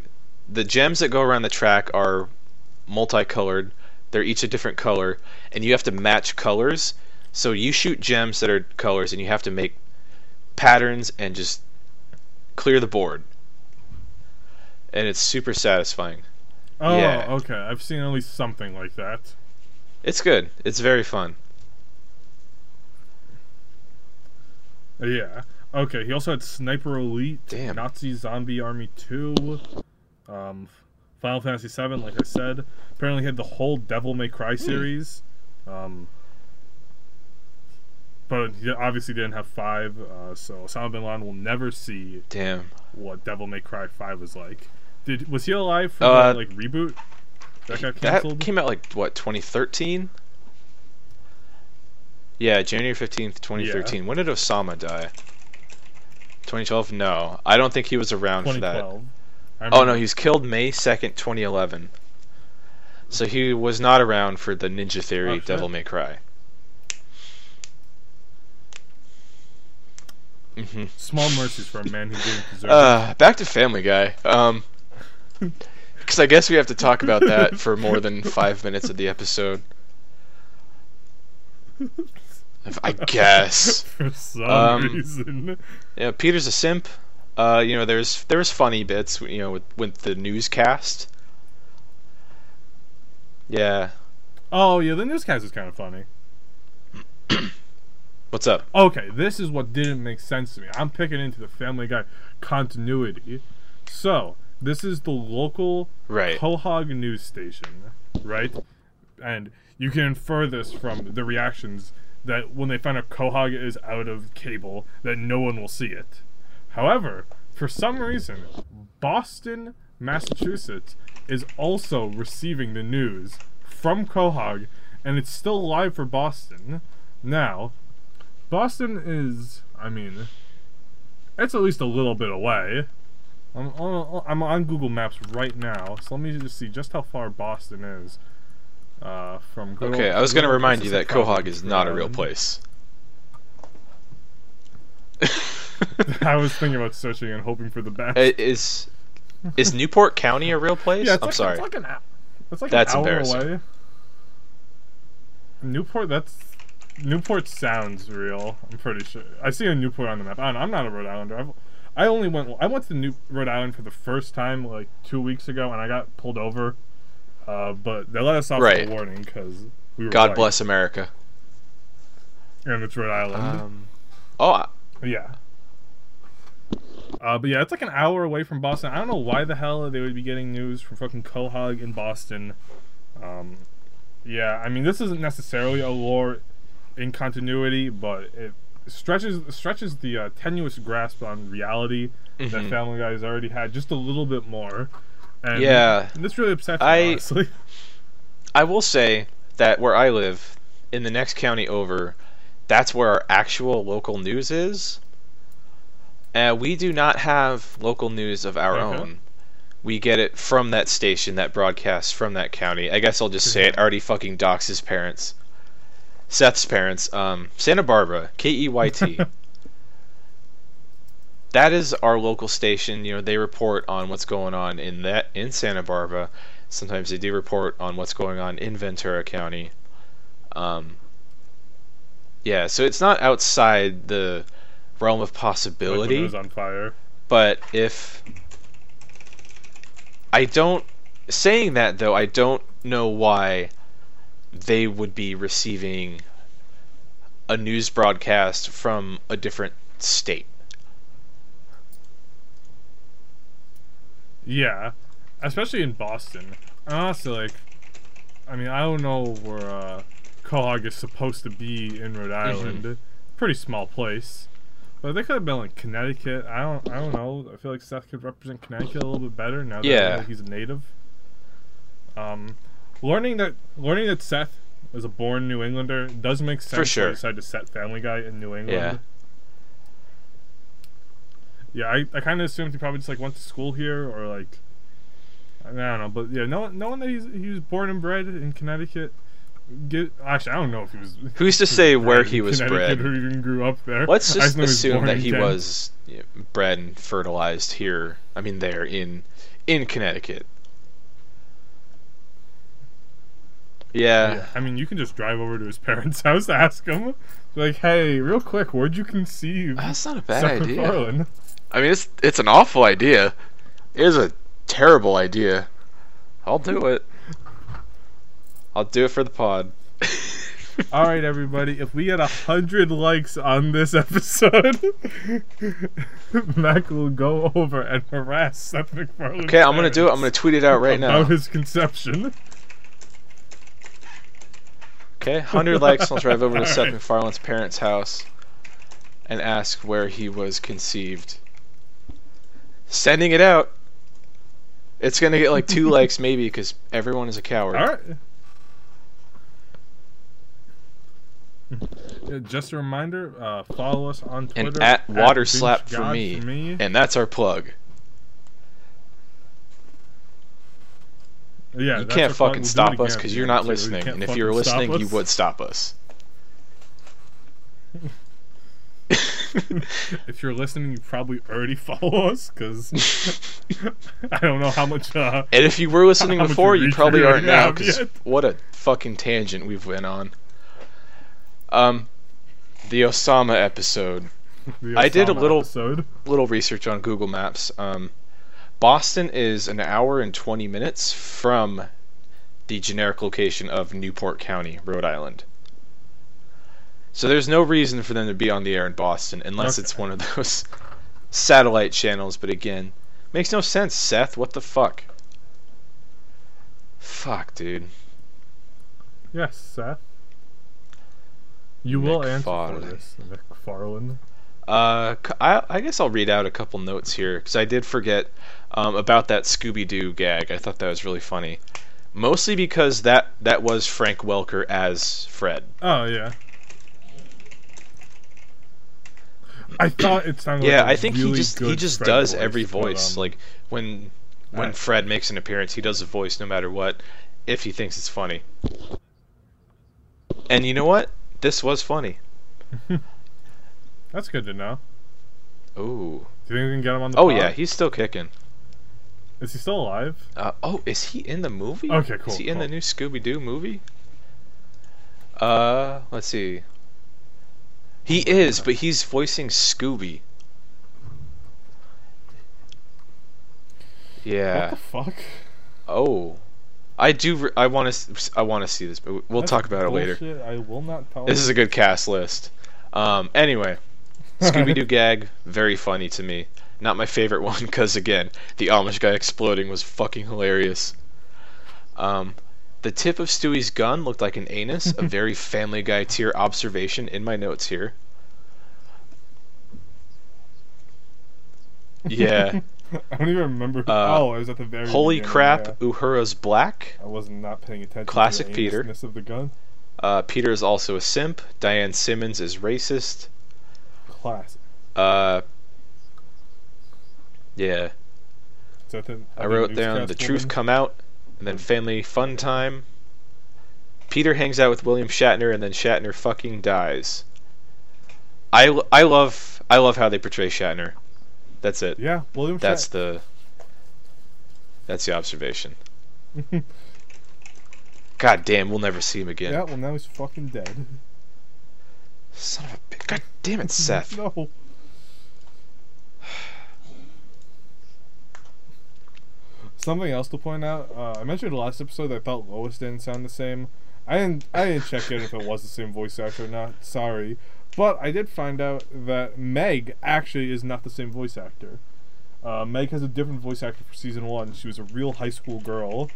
Speaker 1: the gems that go around the track are multicolored they're each a different color and you have to match colors so you shoot gems that are colors and you have to make patterns and just clear the board and it's super satisfying
Speaker 2: oh,
Speaker 1: yeah.
Speaker 2: okay. I've seen at least something like that.
Speaker 1: it's good it's very fun
Speaker 2: Yeah. Okay. He also had Sniper Elite,
Speaker 1: Damn.
Speaker 2: Nazi Zombie Army Two, um, Final Fantasy VII. Like I said, apparently he had the whole Devil May
Speaker 1: Hmm.
Speaker 2: Cry series. Um, but he obviously didn't have five, uh, so Osama bin Laden will never see
Speaker 1: damn.
Speaker 2: what Devil May Cry Five was like. Did was he alive for
Speaker 1: Uh,
Speaker 2: that like reboot? That got
Speaker 1: that came out like what 2013 yeah january 15th 2013 when did osama die? 2012 no. I don't think he was around for that. Oh no, he was killed May second, twenty eleven. So he was not around for the Ninja Theory
Speaker 2: Oh.
Speaker 1: Devil May Cry. Hmm
Speaker 2: Small mercies for a man who didn't deserve it.
Speaker 1: Uh, back to Family Guy. Um, because I guess we have to talk about that for more than five minutes of the episode. I guess.
Speaker 2: for some
Speaker 1: Um,
Speaker 2: reason.
Speaker 1: Yeah, Peter's a simp. Uh, you know, there's there's funny bits, you know, with with the newscast. Yeah.
Speaker 2: Oh yeah, the newscast is kind of funny.
Speaker 1: What's up?
Speaker 2: Okay, this is what didn't make sense to me. I'm picking into the Family Guy continuity. So this is the local
Speaker 1: Right.
Speaker 2: Quahog news station, right? And you can infer this from the reactions that when they find out Quahog is out of cable, that no one will see it. However, for some reason, Boston, Massachusetts is also receiving the news from Quahog, and it's still live for Boston. Now, Boston is, I mean, it's at least a little bit away. I'm on, I'm on Google Maps right now, so let me just see just how far Boston is uh, from. good
Speaker 1: Okay,
Speaker 2: old-
Speaker 1: I was going to remind you that Quahog is not a real place.
Speaker 2: I was thinking about searching and hoping for the best.
Speaker 1: Is is Newport County a real place?
Speaker 2: yeah, it's
Speaker 1: I'm
Speaker 2: like,
Speaker 1: sorry.
Speaker 2: It's like an, it's like
Speaker 1: That's
Speaker 2: an hour
Speaker 1: embarrassing.
Speaker 2: away. Newport, that's Newport sounds real. I'm pretty sure. I see a Newport on the map. I don't, I'm not a Rhode Islander. I've, I only went. I went to New Rhode Island for the first time like two weeks ago, and I got pulled over. Uh, but they let us off
Speaker 1: Right.
Speaker 2: with a warning because we were.
Speaker 1: God
Speaker 2: white,
Speaker 1: bless America.
Speaker 2: And it's Rhode Island.
Speaker 1: Um, oh, I-
Speaker 2: Yeah. Uh, but yeah, it's like an hour away from Boston. I don't know why the hell they would be getting news from fucking Quahog in Boston. Um, yeah, I mean this isn't necessarily a lore in continuity, but it stretches stretches the uh, tenuous grasp on reality that
Speaker 1: Mhm.
Speaker 2: Family Guy has already had just a little bit more. And
Speaker 1: Yeah.
Speaker 2: this really upsets me,
Speaker 1: I-
Speaker 2: honestly.
Speaker 1: I will say that where I live, in the next county over, that's where our actual local news is. And we do not have local news of our
Speaker 2: Okay.
Speaker 1: own. We get it from that station that broadcasts from that county. I guess I'll just say it. Already fucking dox his parents. Seth's parents. Um, Santa Barbara, K E Y T. That is our local station. You know, they report on what's going on in that in Santa Barbara. Sometimes they do report on what's going on in Ventura County. Um, yeah, so it's not outside the realm of
Speaker 2: Like it
Speaker 1: possibility.
Speaker 2: was on fire.
Speaker 1: But if I don't saying that though, I don't know why they would be receiving a news broadcast from a different state.
Speaker 2: Yeah, especially in Boston. Honestly, like, I mean, I don't know where uh, Quahog is supposed to be in Rhode
Speaker 1: Mm-hmm.
Speaker 2: Island. Pretty small place, but they could have been like Connecticut. I don't, I don't know. I feel like Seth could represent Connecticut a little bit better now that
Speaker 1: Yeah.
Speaker 2: he's a native. Um, learning that learning that Seth was a born New Englander does make sense.
Speaker 1: For sure.
Speaker 2: He decided to set Family Guy in New England.
Speaker 1: Yeah.
Speaker 2: Yeah, I, I kind of assumed he probably just like went to school here or like I don't know, but yeah, knowing, knowing that he's he was born and bred in Connecticut. Get, actually, I don't know if he was.
Speaker 1: Who's to say where he was bred?
Speaker 2: Or even grew up there.
Speaker 1: Let's just
Speaker 2: know he was
Speaker 1: assume that he was you know, bred and fertilized here. I mean, there in in Connecticut. Yeah.
Speaker 2: Yeah, I mean, you can just drive over to his parents' house ask him. Like, hey, real quick, where'd you conceive?
Speaker 1: That's not a bad
Speaker 2: Seth
Speaker 1: idea.
Speaker 2: MacFarlane?"
Speaker 1: I mean, it's it's an awful idea. It is a terrible idea. I'll do it. I'll do it for the pod.
Speaker 2: All right, everybody. If we get a hundred likes on this episode, Mac will go over and harass Seth MacFarlane.
Speaker 1: Okay, I'm gonna do it. I'm gonna tweet it out right now.
Speaker 2: About his conception.
Speaker 1: Okay, 100 likes. I'll drive over to Seth. MacFarlane's parents' house and ask where he was conceived. Sending it out. It's gonna get like two likes maybe because everyone is a coward.
Speaker 2: All right. Yeah, just a reminder, uh, follow us on Twitter
Speaker 1: And at water
Speaker 2: Binch
Speaker 1: slap for
Speaker 2: God
Speaker 1: me. And that's our plug.
Speaker 2: Yeah,
Speaker 1: you can't fucking stop us because you're not listening. And if you were listening, you would stop us.
Speaker 2: If you're listening, you probably already follow us because I don't know how much. Uh,
Speaker 1: And if you were listening before, you probably aren't now.
Speaker 2: because
Speaker 1: what a fucking tangent we've went on. Um, the Osama episode.
Speaker 2: the
Speaker 1: I did a
Speaker 2: Osama
Speaker 1: little-
Speaker 2: episode.
Speaker 1: Little research on Google Maps. Um, Boston is an hour and 20 minutes from the generic location of Newport County, Rhode Island. So there's no reason for them to be on the air in Boston unless
Speaker 2: Okay.
Speaker 1: it's one of those satellite channels. But again, makes no sense, Seth. What the fuck? Fuck, dude.
Speaker 2: Yes, Seth. You will answer for
Speaker 1: MacFarlane.
Speaker 2: this, MacFarlane.
Speaker 1: Uh, I, I guess I'll read out a couple notes here because I did forget um, about that Scooby Doo gag. I thought that was really funny, mostly because that that was Frank Welker as Fred.
Speaker 2: Oh yeah. I thought it sounded.
Speaker 1: yeah,
Speaker 2: like a
Speaker 1: I think he just he just
Speaker 2: Fred
Speaker 1: does
Speaker 2: voice,
Speaker 1: every
Speaker 2: but,
Speaker 1: voice.
Speaker 2: um,
Speaker 1: like when when Fred makes an appearance, he does a voice no matter what, if he thinks it's funny. And you know what? This was funny.
Speaker 2: that's good to know.
Speaker 1: Ooh.
Speaker 2: Do you think we can get him on the?
Speaker 1: Oh
Speaker 2: pod?
Speaker 1: yeah, he's still kicking.
Speaker 2: Is he still alive?
Speaker 1: Uh, oh, is he in the movie?
Speaker 2: Okay, cool,
Speaker 1: Is he in the new Scooby Doo movie? Uh, let's see. He is, but he's voicing Scooby. Yeah.
Speaker 2: What the fuck?
Speaker 1: Oh, I do. I want to. I want to see this, but we'll
Speaker 2: That's
Speaker 1: talk about it later.
Speaker 2: I will not tell.
Speaker 1: This is a good cast list. Um, anyway, Scooby Doo gag, very funny to me. Not my favorite one because again, the Amish guy exploding was fucking hilarious. Um, the tip of Stewie's gun looked like an anus, a very Family Guy tier observation in my notes here. Yeah.
Speaker 2: I don't even remember.
Speaker 1: Uh,
Speaker 2: oh, I was at the very.
Speaker 1: Holy
Speaker 2: beginning,
Speaker 1: crap,
Speaker 2: yeah.
Speaker 1: Uhura's black.
Speaker 2: I was not paying attention.
Speaker 1: Classic
Speaker 2: to the
Speaker 1: Peter.
Speaker 2: of the gun.
Speaker 1: Uh, Peter is also a simp. Diane Simmons is racist.
Speaker 2: Classic.
Speaker 1: Uh, yeah.
Speaker 2: The
Speaker 1: I wrote down the
Speaker 2: newscast
Speaker 1: truth come out, and then family fun time. Peter hangs out with William Shatner, and then Shatner fucking dies. I, I love I love how they portray Shatner. That's it.
Speaker 2: Yeah, William.
Speaker 1: That's the that's the observation. God damn, we'll never see him again.
Speaker 2: Yeah, well now he's fucking dead.
Speaker 1: Son of a bitch. God damn it, Seth.
Speaker 2: no. Something else to point out. Uh, I mentioned last episode that I thought Lois didn't sound the same. I didn't. I didn't check in if it was the same voice actor or not. Sorry, but I did find out that Meg actually is not the same voice actor. Uh, Meg has a different voice actor for season one. She was a real high school girl,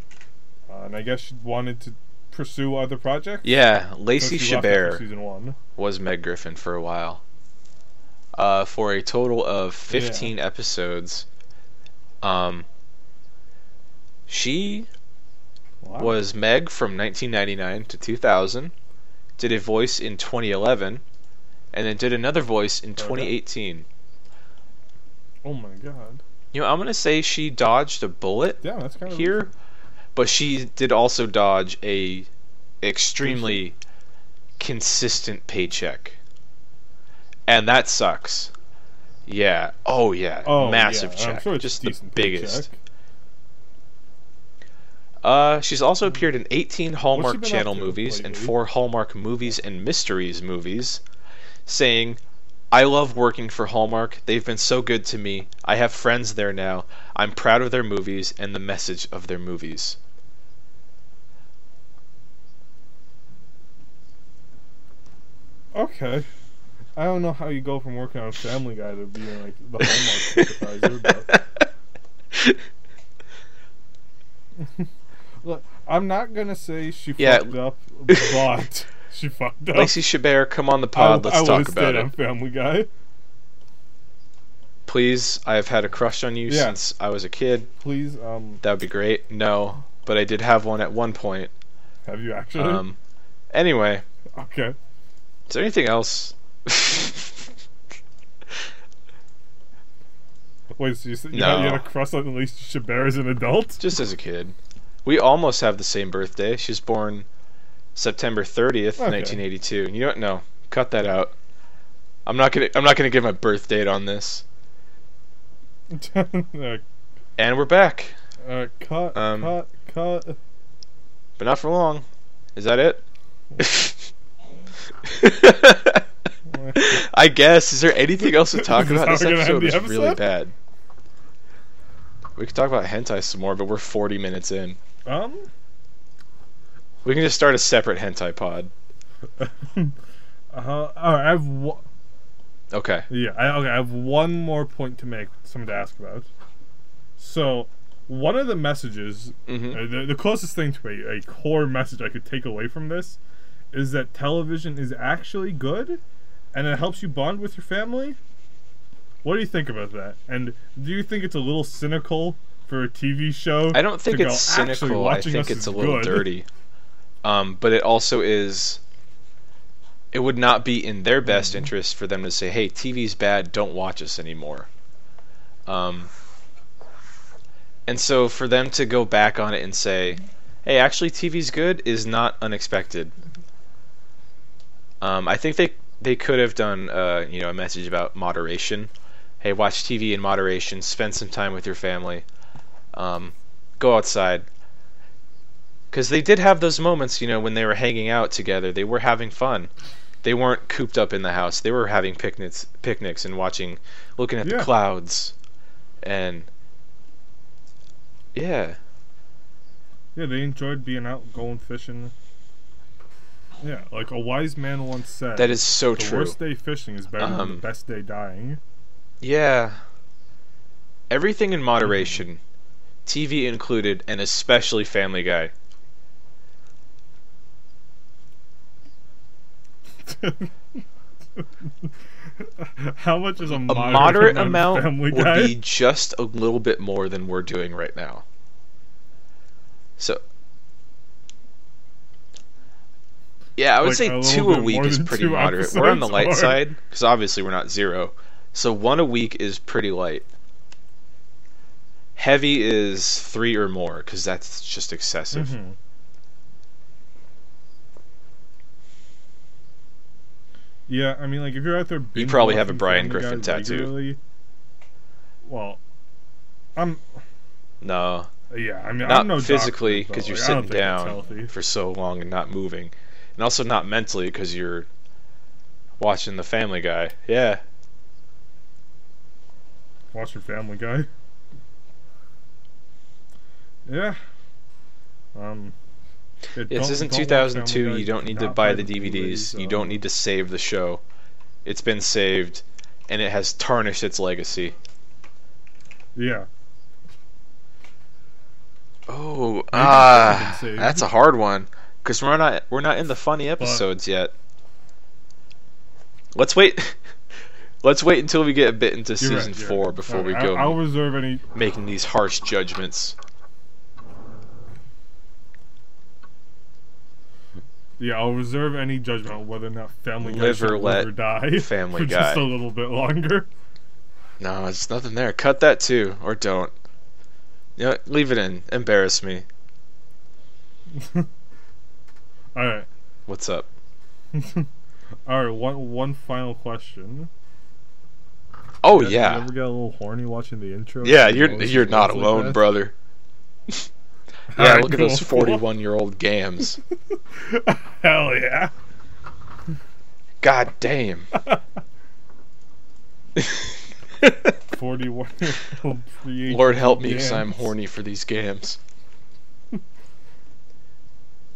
Speaker 2: uh, and I guess she wanted to pursue other projects.
Speaker 1: Yeah,
Speaker 2: so
Speaker 1: Lacey
Speaker 2: after
Speaker 1: Chabert
Speaker 2: season one.
Speaker 1: was Meg Griffin for a while. Uh, for a total of 15 episodes. Um, she
Speaker 2: Wow.
Speaker 1: was Meg from 1999 to 2000, did a voice in 2011, and then did another voice in 2018.
Speaker 2: Oh my god.
Speaker 1: You know, I'm gonna say she dodged a bullet
Speaker 2: Yeah, that's kind of
Speaker 1: here, but she did also dodge a extremely consistent paycheck, and that sucks. Yeah. Oh yeah.
Speaker 2: Oh,
Speaker 1: Massive
Speaker 2: yeah,
Speaker 1: check.
Speaker 2: sure
Speaker 1: Just the biggest.
Speaker 2: paycheck.
Speaker 1: Uh, she's also appeared in 18 Hallmark Channel movies and four Hallmark Movies and Mysteries movies, saying, I love working for Hallmark. They've been so good to me. I have friends there now. I'm proud of their movies and the message of their movies.
Speaker 2: Okay. I don't know how you go from working on Family Guy to being like the Hallmark sympathizer, but look, I'm not gonna say she
Speaker 1: Yeah.
Speaker 2: fucked up, but she fucked up.
Speaker 1: Lacey Chabert, come on the pod.
Speaker 2: I
Speaker 1: Let's talk
Speaker 2: would've
Speaker 1: about it.
Speaker 2: Family Guy.
Speaker 1: Please, I have had a crush on you
Speaker 2: Yeah.
Speaker 1: since I was a kid.
Speaker 2: Please, um,
Speaker 1: That would be great. No, but I did have one at one point.
Speaker 2: have you actually?
Speaker 1: Um, anyway,
Speaker 2: okay.
Speaker 1: is there anything else?
Speaker 2: Wait, so you, said you,
Speaker 1: No.
Speaker 2: had, you had a crush on Lacey Chabert as an adult?
Speaker 1: Just as a kid. We almost have the same birthday. She was born September 30th,
Speaker 2: Okay.
Speaker 1: 1982. You know what? No. Cut that out. I'm not going to I'm not to give my birth date on this.
Speaker 2: uh,
Speaker 1: And we're back,
Speaker 2: uh, cut,
Speaker 1: Um,
Speaker 2: cut, cut.
Speaker 1: but not for long. Is that it? I guess. Is there anything else to talk about? This episode was
Speaker 2: the
Speaker 1: really bad. We could talk about hentai some more, but we're 40 minutes in.
Speaker 2: Um,
Speaker 1: We can just start a separate hentai pod.
Speaker 2: uh, alright, I have one.
Speaker 1: Okay.
Speaker 2: Yeah, I, okay. I have one more point to make. Something to ask about. So, one of the messages,
Speaker 1: hmm
Speaker 2: uh, the, the closest thing to a, a core message I could take away from this, is that television is actually good, and it helps you bond with your family. What do you think about that? And do you think it's a little cynical for a TV show?
Speaker 1: I don't think
Speaker 2: go,
Speaker 1: it's
Speaker 2: "Actually,
Speaker 1: cynical. I think it's a little
Speaker 2: good."
Speaker 1: dirty. Um, but it also is. It would not be in their best
Speaker 2: Mm-hmm.
Speaker 1: interest for them to say, "Hey, TV's bad. Don't watch us anymore." Um, and so for them to go back on it and say, "Hey, actually, TV's good," is not unexpected. Um, I think they they could have done, uh, you know, a message about moderation. Hey, watch TV in moderation. Spend some time with your family. Um, go outside. Because they did have those moments, you know, when they were hanging out together. They were having fun. They weren't cooped up in the house. They were having picnics, picnics and watching, looking at
Speaker 2: Yeah.
Speaker 1: the clouds, and yeah,
Speaker 2: Yeah, they enjoyed being out, going fishing. Yeah, like a wise man once said.
Speaker 1: that is so
Speaker 2: the
Speaker 1: true.
Speaker 2: worst day fishing is better than
Speaker 1: Um,
Speaker 2: the best day dying.
Speaker 1: Yeah. Everything in moderation, TV included, and especially Family Guy.
Speaker 2: How much is a
Speaker 1: A
Speaker 2: moderate,
Speaker 1: moderate
Speaker 2: amount,
Speaker 1: amount would be just a little bit more than we're doing right now. So, yeah, I would
Speaker 2: Like,
Speaker 1: say two a week is pretty moderate. We're on the light
Speaker 2: or-
Speaker 1: side because obviously we're not zero. So one a week is pretty light. Heavy is three or more because that's just excessive.
Speaker 2: Mhm. Yeah, I mean, like if you're out there, you
Speaker 1: probably have a Brian Griffin tattoo.
Speaker 2: regularly- Well, I'm.
Speaker 1: No,
Speaker 2: Yeah, I mean,
Speaker 1: not
Speaker 2: I'm no
Speaker 1: physically
Speaker 2: because
Speaker 1: because you're sitting down for so long and not moving, and also not mentally because you're watching The Family Guy. Yeah,
Speaker 2: Watching Family Guy. Yeah. Um. yeah,
Speaker 1: This isn't 2002. You don't need to buy the
Speaker 2: Blu-rays,
Speaker 1: DVDs. You
Speaker 2: uh,
Speaker 1: don't need to save the show. It's been saved, and it has tarnished its legacy.
Speaker 2: Yeah.
Speaker 1: Oh, ah,
Speaker 2: saved.
Speaker 1: that's a hard one because we're not we're not in the funny episodes yet. Let's wait. Let's wait until we get a bit into
Speaker 2: You're
Speaker 1: season
Speaker 2: right,
Speaker 1: four
Speaker 2: right.
Speaker 1: before we go
Speaker 2: I'll reserve any.
Speaker 1: making these harsh judgments.
Speaker 2: Yeah, I'll reserve any judgment on whether or not Family Guy
Speaker 1: Live
Speaker 2: should
Speaker 1: or
Speaker 2: live or die
Speaker 1: Family
Speaker 2: for just a little bit longer.
Speaker 1: No, it's nothing there. Cut that too, or don't. You know, leave it in. Embarrass me.
Speaker 2: All right,
Speaker 1: What's up?
Speaker 2: all right. One one final question.
Speaker 1: Oh
Speaker 2: You
Speaker 1: yeah,
Speaker 2: ever get a little horny watching the intro?
Speaker 1: yeah. You're you're not
Speaker 2: like
Speaker 1: alone, brother. yeah,
Speaker 2: Alright,
Speaker 1: look at those
Speaker 2: cool, cool.
Speaker 1: 41 year old games.
Speaker 2: Hell yeah!
Speaker 1: God damn.
Speaker 2: Forty-one.
Speaker 1: Lord help me, because I'm horny for these games.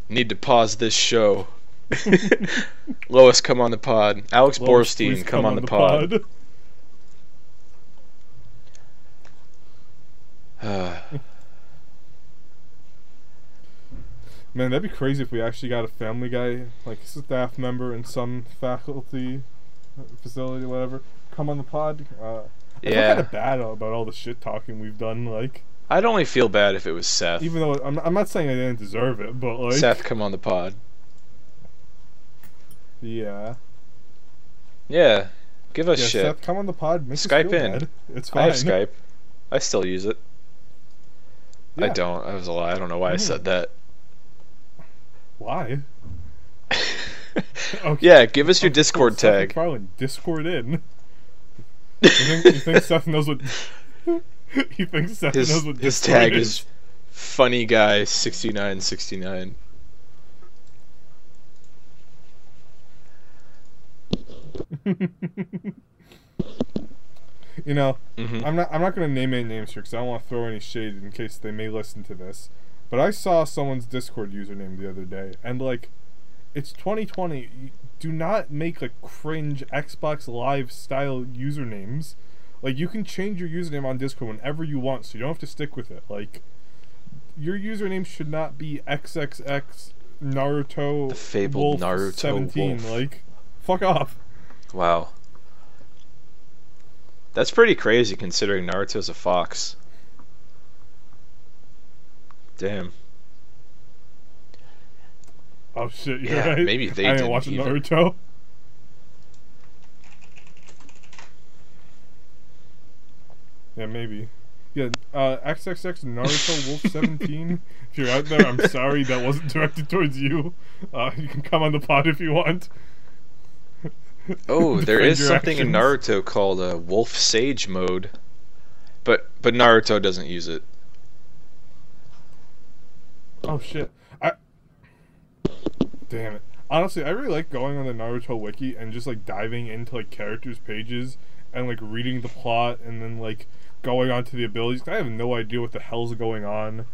Speaker 1: Need to pause this show. Lois, come on the pod. Alex
Speaker 2: Lois,
Speaker 1: Borstein,
Speaker 2: please
Speaker 1: come, on, the, pod. Uh,
Speaker 2: Man, that'd be crazy if we actually got a Family Guy, like staff member in some faculty uh, facility, whatever, come on the pod. Uh, I feel kind of bad about all the shit talking we've done. Like,
Speaker 1: I'd only feel bad if it was Seth.
Speaker 2: even though I'm, I'm not saying I didn't deserve it, but like,
Speaker 1: Seth, come on the pod.
Speaker 2: yeah,
Speaker 1: Yeah. Give us
Speaker 2: yeah,
Speaker 1: shit.
Speaker 2: Seth, come on the pod. Make
Speaker 1: Skype in.
Speaker 2: bad. It's
Speaker 1: I
Speaker 2: fine.
Speaker 1: have Skype. I still use it. I don't. I was a lie. I don't know why I
Speaker 2: Mhm.
Speaker 1: said that.
Speaker 2: Why? Okay.
Speaker 1: yeah, give us your
Speaker 2: Okay,
Speaker 1: Discord.
Speaker 2: Seth
Speaker 1: tag.
Speaker 2: MacFarlane, Discord in. You think, you think Seth knows what? you think Seth
Speaker 1: his
Speaker 2: knows what
Speaker 1: his tag is funny guy 6969.
Speaker 2: you know,
Speaker 1: Mhm.
Speaker 2: I'm not. I'm not gonna name any names here because I don't want to throw any shade in case they may listen to this. But I saw someone's Discord username the other day, and like, it's 2020. Do not make like cringe Xbox Live style usernames. Like, you can change your username on Discord whenever you want, so you don't have to stick with it. Like, your username should not be XXX Naruto
Speaker 1: The fabled
Speaker 2: Wolf
Speaker 1: Naruto
Speaker 2: 17.
Speaker 1: Wolf.
Speaker 2: Like, fuck off.
Speaker 1: Wow. That's pretty crazy considering Naruto's a fox. Damn.
Speaker 2: Oh shit, you're
Speaker 1: Yeah,
Speaker 2: right.
Speaker 1: maybe they
Speaker 2: I didn't
Speaker 1: didn't
Speaker 2: watch
Speaker 1: either.
Speaker 2: Naruto. Yeah, maybe. Yeah, uh, XXX Naruto Wolf 17. If you're out there, I'm sorry that wasn't directed towards you. Uh, you can come on the pod if you want.
Speaker 1: Oh, there is
Speaker 2: Defend
Speaker 1: is
Speaker 2: your
Speaker 1: something in. Naruto called a Wolf Sage mode. But but Naruto doesn't use it.
Speaker 2: Oh shit. I Damn it. Honestly, I really like going on the Naruto wiki and just like diving into like characters' pages and like reading the plot and then like going on to the abilities. I have no idea what the hell's going on.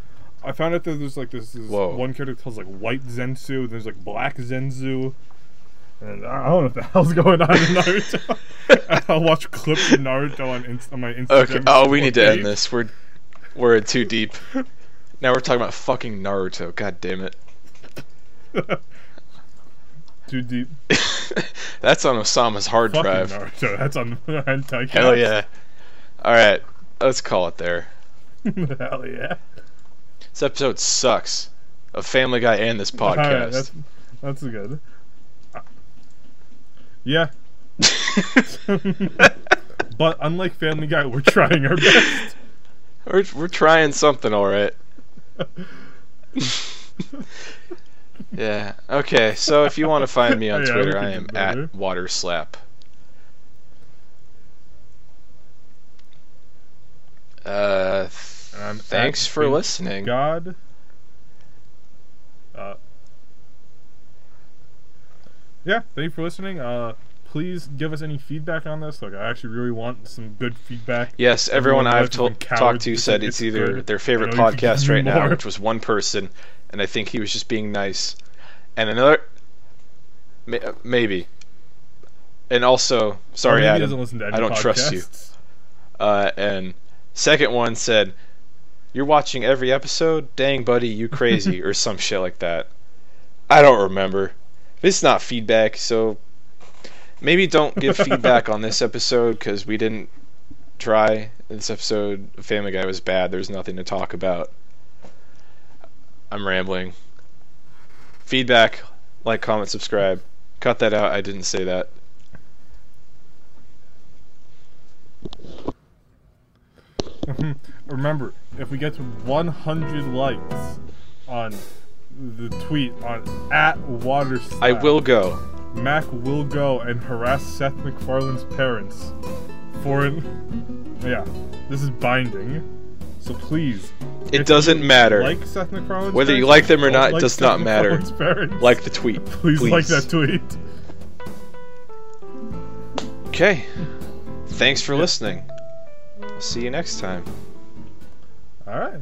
Speaker 2: I found out that there's like this, this one character called like White Zetsu, there's like Black Zetsu. And I don't know what the hell's going on in Naruto. I'll watch clips of Naruto on, Inst- on my Instagram.
Speaker 1: Okay. Oh, we need to end this. We're we're too deep. Now we're talking about fucking Naruto. God damn it.
Speaker 2: Too deep.
Speaker 1: That's on Osama's hard
Speaker 2: Fucking
Speaker 1: drive.
Speaker 2: Naruto. That's on hentai.
Speaker 1: Hell yeah. All right, let's call it there.
Speaker 2: Hell yeah.
Speaker 1: This episode sucks. Of Family Guy and this podcast.
Speaker 2: Alright, that's, that's good. Yeah, but unlike Family Guy, we're trying our best.
Speaker 1: we're we're trying something, all right. yeah. Okay. So if you want to find me on
Speaker 2: Yeah,
Speaker 1: Twitter, I am at Waterslap. Uh, th-
Speaker 2: And I'm
Speaker 1: thanks for listening.
Speaker 2: God. Uh, yeah, thank you for listening. Uh, please give us any feedback on this. Like, I actually really want some good feedback.
Speaker 1: Yes, everyone,
Speaker 2: Everyone
Speaker 1: I've told, talked to said
Speaker 2: it's
Speaker 1: it's either
Speaker 2: good.
Speaker 1: their favorite
Speaker 2: I know you can
Speaker 1: podcast right now, which was one person, and I think he was just being nice, and another, maybe, and also, sorry,
Speaker 2: Or maybe he
Speaker 1: Adam,
Speaker 2: doesn't listen to any
Speaker 1: I don't trust you. Uh, and second one said, "You're watching every episode? Dang, buddy, you crazy?" or some shit like that. I don't remember. It's not feedback, so maybe don't give feedback on this episode because we didn't try. This episode, Family Guy was bad. There's nothing to talk about. I'm rambling. Feedback, like, comment, subscribe. Cut that out. I didn't say that.
Speaker 2: Remember, if we get to 100 likes on the tweet on at Water
Speaker 1: I will go.
Speaker 2: Mac will go and harass Seth MacFarlane's parents for it. Yeah, this is binding. So please,
Speaker 1: It doesn't
Speaker 2: you
Speaker 1: matter.
Speaker 2: Like Seth MacFarlane's
Speaker 1: Whether you like them or not
Speaker 2: like
Speaker 1: does
Speaker 2: Seth
Speaker 1: not matter.
Speaker 2: Parents,
Speaker 1: Like the tweet.
Speaker 2: please, like that tweet.
Speaker 1: Okay. Thanks for listening. See you next time.
Speaker 2: All right.